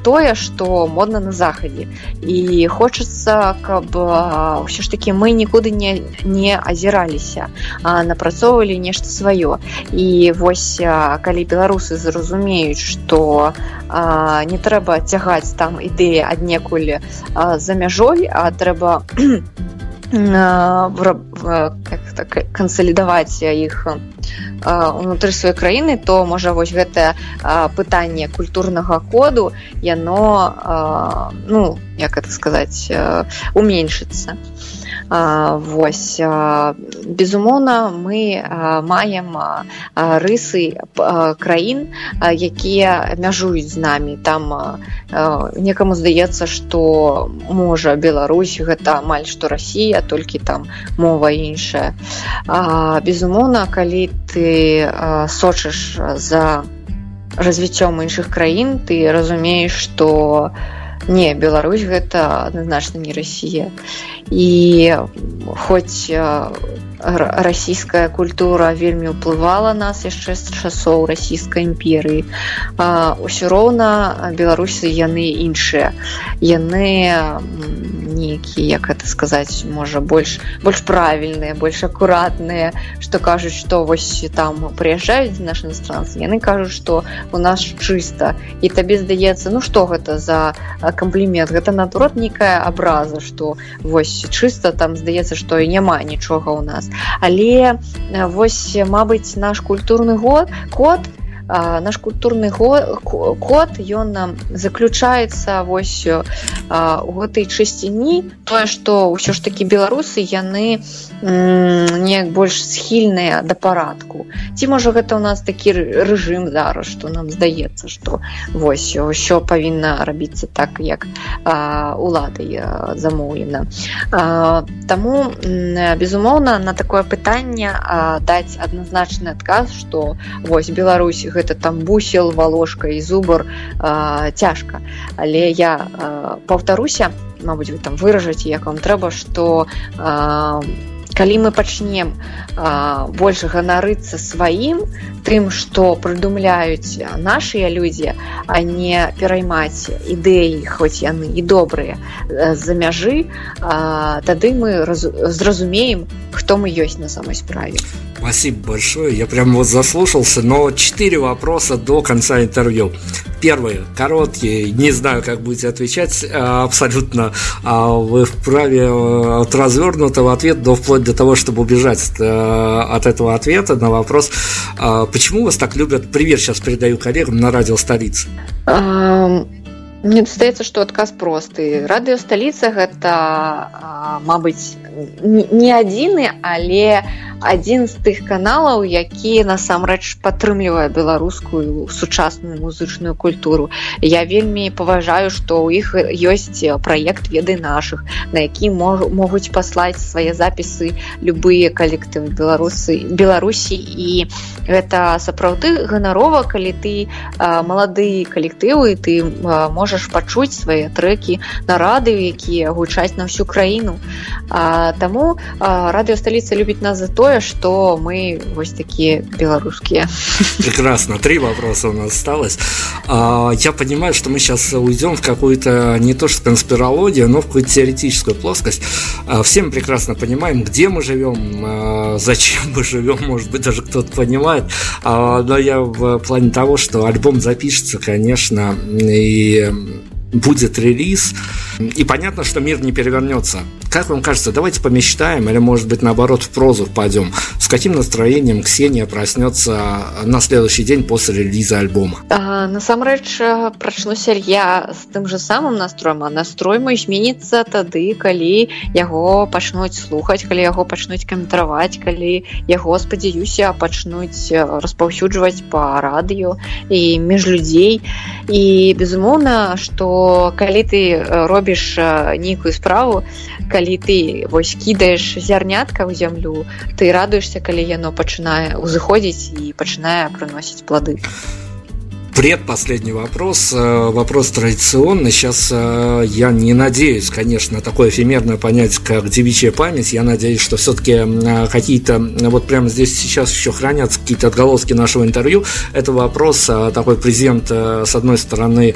тое што модна на захадзе. І хочацца каб ўсё ж таки мы нікуды не не азіраліся напрацоўвалі нешта сваё. І вось калі беларусы зразумеюць што не трэба цягаць там ідэі аднекуль за мяжой а трэба кансалідаваць іх унутры сваёй краіны то можа вось гэтае пытанне культурнага коду яно ну як это сказаць уменьшыцца Вось безумоўна мы маем рысы краін, якія мяжуюць з намі. там некаму здаецца, што можа Беларусь гэта амаль што Расія, толькі там мова іншая. Безумоўна, калі ты сочыш за развіццём іншых краін, ты разумееш, што, не Беларусь гэта адназначна не Расія. І хоць расійская культура вельмі ўплывала нас яшчэ з часоў расійскай імперыі ўсё роўна беларусы яны іншыя. Яны нейкія як это сказаць можа больш больш правільныя больш акуратныя што кажуць што вось там прыязджаюць наш іностранцы яны кажуць што у нас чыста і табе здаецца ну што гэта за камплімент гэта наадварот нейкая абраза што вось чыста там здаецца што і няма нічога ў нас. Але вось мабыць наш культурны год код наш культурны код ён нам заключаецца вось у гэтай чысціні. Тое што ўсё ж такі беларусы яны неяк больш схільныя да парадку. Ці можа гэта у нас такі рэжым зараз што нам здаецца што вось ўсё павінна рабіцца так як уладай замоўлена. Таму безумоўна на такое пытанне даць адназначны адказ што вось Беларусь гэта гэта там бусел валожка і зубар э, цяжка але я э, паўтаруся Мабыць вы там выражаце як вам трэба што э, калі мы пачнем больш ганарыцца сваім тым што прыдумляюць нашыя людзі а не пераймаць ідэі хоць яны і добрыя з-за мяжы тады мы зразумеем хто мы ёсць на самой справе Спасибо большое. Я прям вот заслушался, но четыре вопроса до конца интервью. Первый, короткий, не знаю, как будете отвечать, абсолютно вы вправе э, от развернутого ответа до вплоть до того, чтобы убежать э, от этого ответа на вопрос, почему вас так любят, привет сейчас передаю коллегам на радио столицы. Мне здаецца што адказ просты. Радыёсталіца гэта мабыць не адзіны але адзін з тых каналаў які насамрэч падтрымлівае беларускую сучасную музычную культуру. Я вельмі паважаю што ў іх ёсць праект веды наших на які могуць паслаць свае запісы любыя калектывы беларусы беларусі. І гэта сапраўды ганарова калі ты малады калектывы ты можаш можаш пачуць свае трэкі на радыё якія гучаць на всю краіну а, таму радыёсталіца любіць нас за тое что мы вось такія беларускія прекрасно три вопроса у нас осталось а, я понимаю что мы сейчас уйдем в какую-то не то что конспирологию но в какую-то теоретическую плоскость а, всем прекрасно понимаем где мы живем а, зачем мы живем может быть даже кто-то понимает а, но я в плане того что альбом запишется конечно и September. Будет релиз, и понятно, что мир не перевернется. Как вам кажется, давайте помечтаем, или, может быть, наоборот, в прозу впадем. С каким настроением Ксения проснется на следующий день после релиза альбома? А, насамрэч прачнуся я з тым же самым настроем, а настрой мой зменіцца тады, калі яго пачнуць слухаць, калі яго пачнуць каментраваць, калі яго спадзяюся пачнуць распаўсюджваць па радыё і між людзей. І безумоўна, што калі ты робіш нейкую справу калі ты вось кідаеш зярнятка ў зямлю ты радуешься калі яно пачынае ўзыходзіць і пачынае прыносіць плоды предпоследний вопрос, вопрос традиционный. Сейчас я не надеюсь, конечно, на такое эфемерное понятие, как девичья память. Я надеюсь, что все-таки какие-то, вот прямо здесь сейчас еще хранятся какие-то отголоски нашего интервью. Это вопрос такой презент, с одной стороны,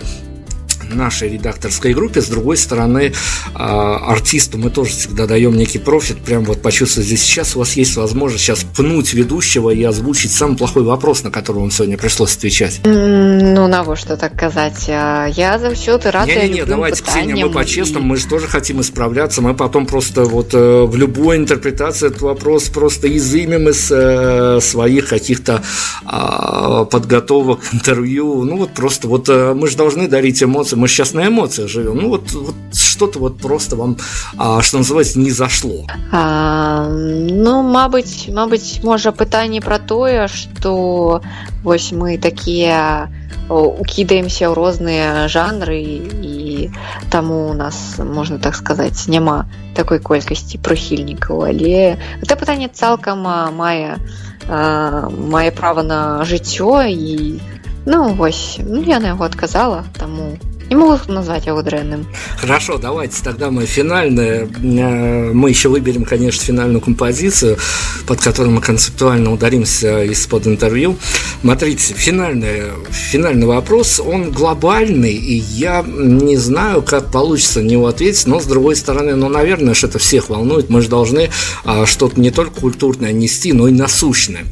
нашей редакторской группе. С другой стороны, а, артисту мы тоже всегда даем некий профит. Прям вот почувствовать здесь сейчас у вас есть возможность сейчас пнуть ведущего и озвучить самый плохой вопрос, на который вам сегодня пришлось отвечать. Ну, на во что так сказать. А, я за все ты рада. Не-не-не, давайте, Ксения, мы по-честному, и... мы же тоже хотим исправляться. Мы потом просто вот э, в любой интерпретации этот вопрос просто изымем из э, своих каких-то э, подготовок интервью. Ну, вот просто вот э, мы же должны дарить эмоции мы сейчас на эмоциях живем. Ну вот, вот что-то вот просто вам, а, что называется, не зашло. А, ну, мабыць, мабыць, можа пытанне про тое, что вось мы такія укідаемся ў розныя жанры і таму у нас можна так сказаць няма такой колькасці прыхільнікаў але это пытанне цалкам мае мае права на жыццё і ну вось ну, я на яго адказала таму не могу назвать его дрянным. Хорошо, давайте тогда мы финальное, э, мы еще выберем, конечно, финальную композицию, под которой мы концептуально ударимся из-под интервью. Смотрите, финальный, финальный вопрос, он глобальный, и я не знаю, как получится на него ответить, но с другой стороны, ну, наверное, что это всех волнует, мы же должны а, что-то не только культурное нести, но и насущное.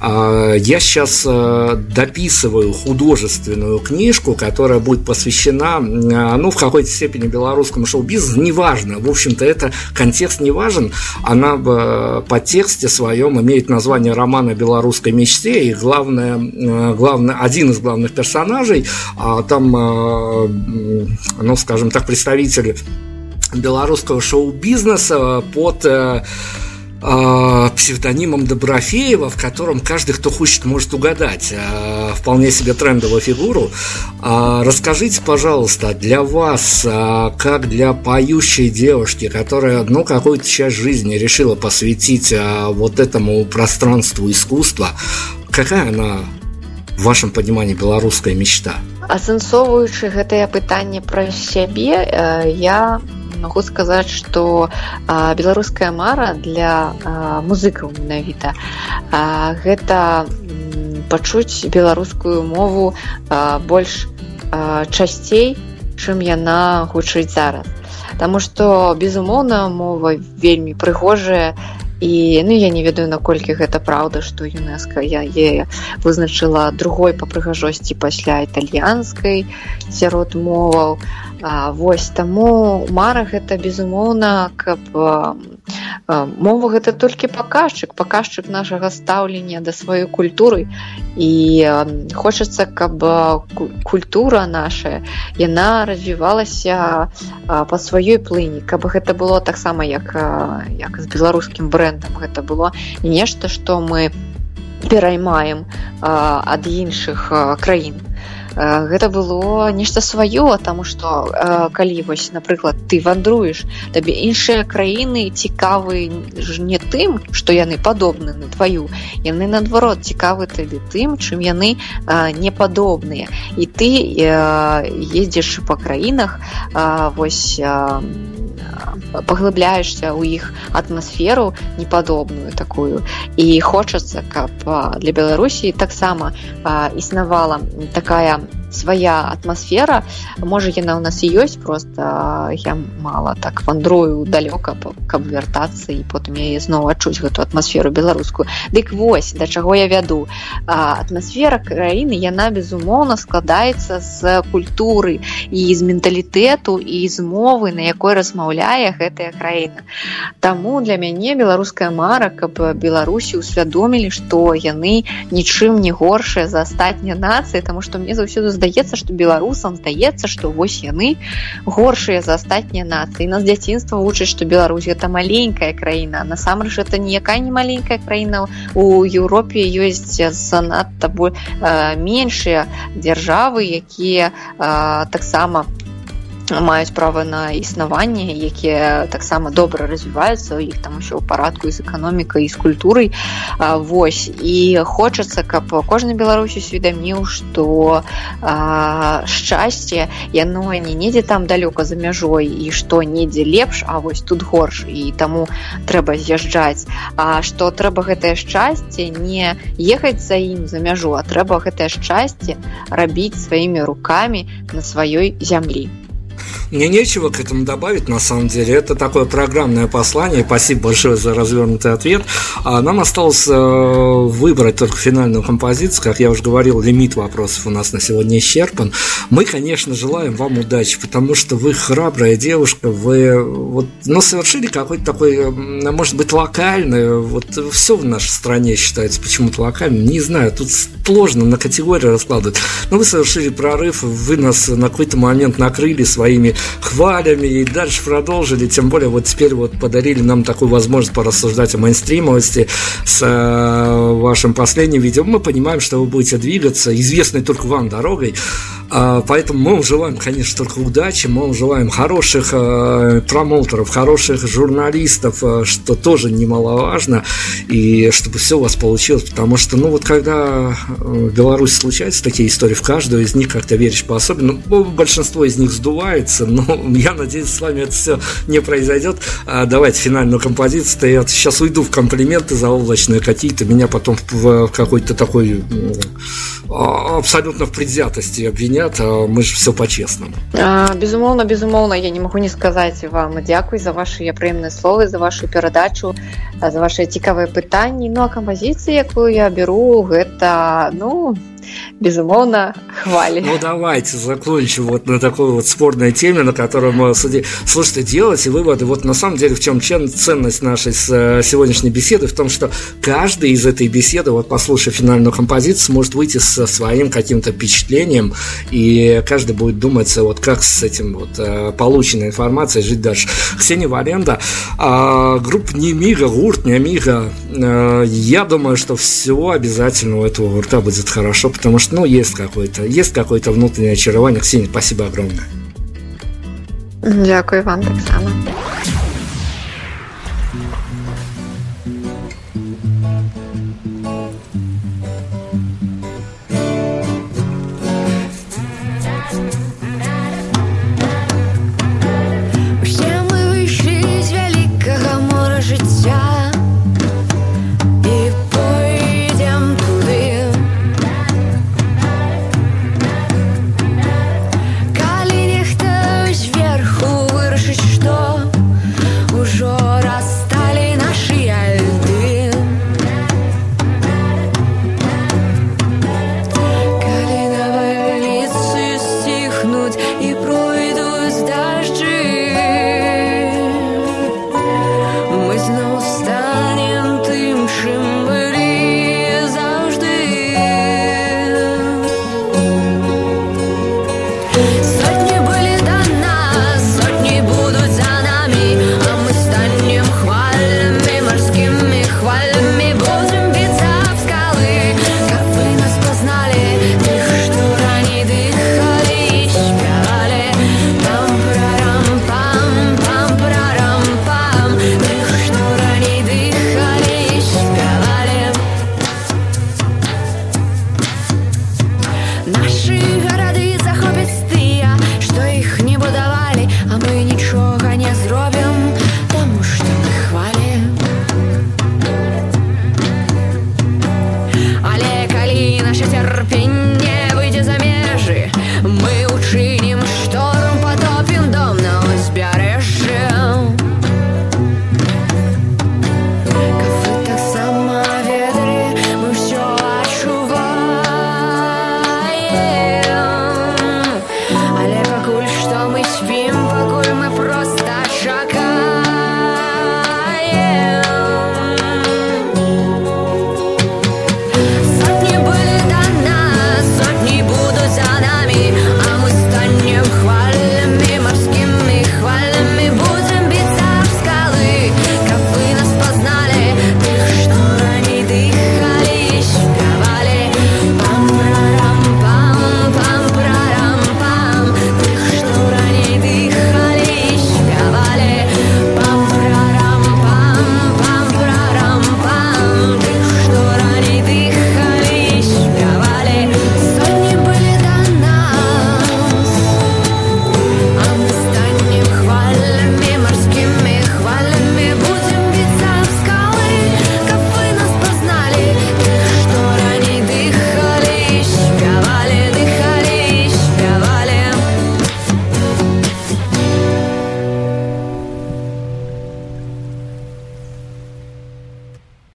А, я сейчас а, дописываю художественную книжку, которая будет посвящена посвящена, ну, в какой-то степени белорусскому шоу-бизнесу, неважно, в общем-то, это контекст не важен, она по тексте своем имеет название романа «Белорусской мечте», и главное, э, главное, один из главных персонажей, а там, э, ну, скажем так, представитель белорусского шоу-бизнеса под э, псевдонимом Доброфеева, в котором каждый, кто хочет, может угадать э, вполне себе трендовую фигуру. Э, расскажите, пожалуйста, для вас, э, как для поющей девушки, которая, ну, какую-то часть жизни решила посвятить вот этому пространству искусства, какая она в вашем понимании белорусская мечта? Асэнсоўваючы гэтае пытанне пра сябе, я магу сказаць что беларуская мара для музыкаў менавіта гэта пачуць беларускую мову больш часцей чым яна гучыць зараз. Таму што безумоўна мова вельмі прыгожая і ну я не ведаю наколькі гэта праўда што юнеска я е вызначыла другой па прыгажосці пасля італьянскай сярод моваў. А, вось таму мара гэта безумоўна каб мова гэта толькі паказчык паказчык нашага стаўлення да сваёй культуры. І хочацца каб культура наша яна развівалася па сваёй плыні. Каб гэта было таксама як як з беларускім брэндам гэта было нешта што мы пераймаем ад іншых краін гэта было нешта сваё таму што калі вось напрыклад ты вандруеш табе іншыя краіны цікавы не тым што яны падобны на тваю яны наадварот цікавы табе тым чым яны не падобныя і ты ездзіш па краінах вось паглыбляешься ў іх атмасферу непадобную такую. І хочацца каб для беларусі таксама існавала такая свая атмасфера можа яна ў нас і ёсць просто я мала так вандрую далёка каб вяртацца і потым яе зноў адчуць гэту атмасферу беларускую дык вось да чаго я вяду атмасфера краіны яна безумоўна складаецца з культуры і з менталітэту і з мовы на якой размаўляе гэтая краіна. Таму для мяне беларуская мара каб беларусі усвядомілі што яны нічым не горшыя за астатнія нацыі таму што мне заўсёды здаецца што беларусам здаецца што вось яны горшыя за астатнія нацыі. Нас дзяцінства вучаць што Беларусь гэта маленькая краіна. Насамрэч это ніякая не маленькая краіна. У Еўропе ёсць занадта меншыя дзяржавы якія таксама маюць права на існаванне якія таксама добра развіваюцца у іх там усё ў парадку з эканомікай з культурай Вось і хочацца каб кожны беларусі сведаміў што шчасце яно не недзе там далёка за мяжой і што недзе лепш А вось тут горш і таму трэба з'язджаць А што трэба гэтае шчасце не ехаць за ім за мяжу а трэба гэтае шчасце рабіць сваімі рукамі на сваёй зямлі Мне нечего к этому добавить, на самом деле. Это такое программное послание. Спасибо большое за развернутый ответ. А нам осталось э, выбрать только финальную композицию. Как я уже говорил, лимит вопросов у нас на сегодня исчерпан. Мы, конечно, желаем вам удачи, потому что вы храбрая девушка. Вы вот, ну, совершили какой-то такой, может быть, локальный. Вот все в нашей стране считается почему-то локальным. Не знаю, тут сложно на категории раскладывать. Но вы совершили прорыв, вы нас на какой-то момент накрыли своей своими хвалями и дальше продолжили. Тем более вот теперь вот подарили нам такую возможность порассуждать о мейнстримовости с э, вашим последним видео. Мы понимаем, что вы будете двигаться известной только вам дорогой. Э, поэтому мы вам желаем, конечно, только удачи. Мы вам желаем хороших э, промоутеров, хороших журналистов, э, что тоже немаловажно. И чтобы все у вас получилось. Потому что, ну вот когда в Беларуси случаются такие истории, в каждую из них как-то веришь по-особенному. Ну, большинство из них сдувает нравится, но я надеюсь, с вами это все не произойдет. А давайте финальную композицию. Я сейчас уйду в комплименты заоблачные какие-то, меня потом в какой-то такой а, абсолютно в предвзятости обвинят, а мы же все по-честному. А, безумоўно, безумоўно, я не могу не сказать вам дзякуй за ваши прыемныя словы, за вашу перадачу, за ваши цікавыя пытанні. Ну а композиция, якую я беру, гэта ну безумоўно хвали. Ну давайте закончим вот на такой вот спорной теме на которой мы судим слушайте делайте выводы. Вот на самом деле в чем ценность нашей э, сегодняшней беседы в том что каждый из этой беседы вот послушав финальную композицию может выйти со своим каким-то впечатлением и каждый будет думать вот как с этим вот э, полученной информацией жить дальше. Ксения Валенда а, группа не Мига Гурт не Мига э, я думаю что все обязательно у этого гурта будет хорошо потому что, ну, есть какое-то, есть какое-то внутреннее очарование. Ксения, спасибо огромное. Дякую вам так само.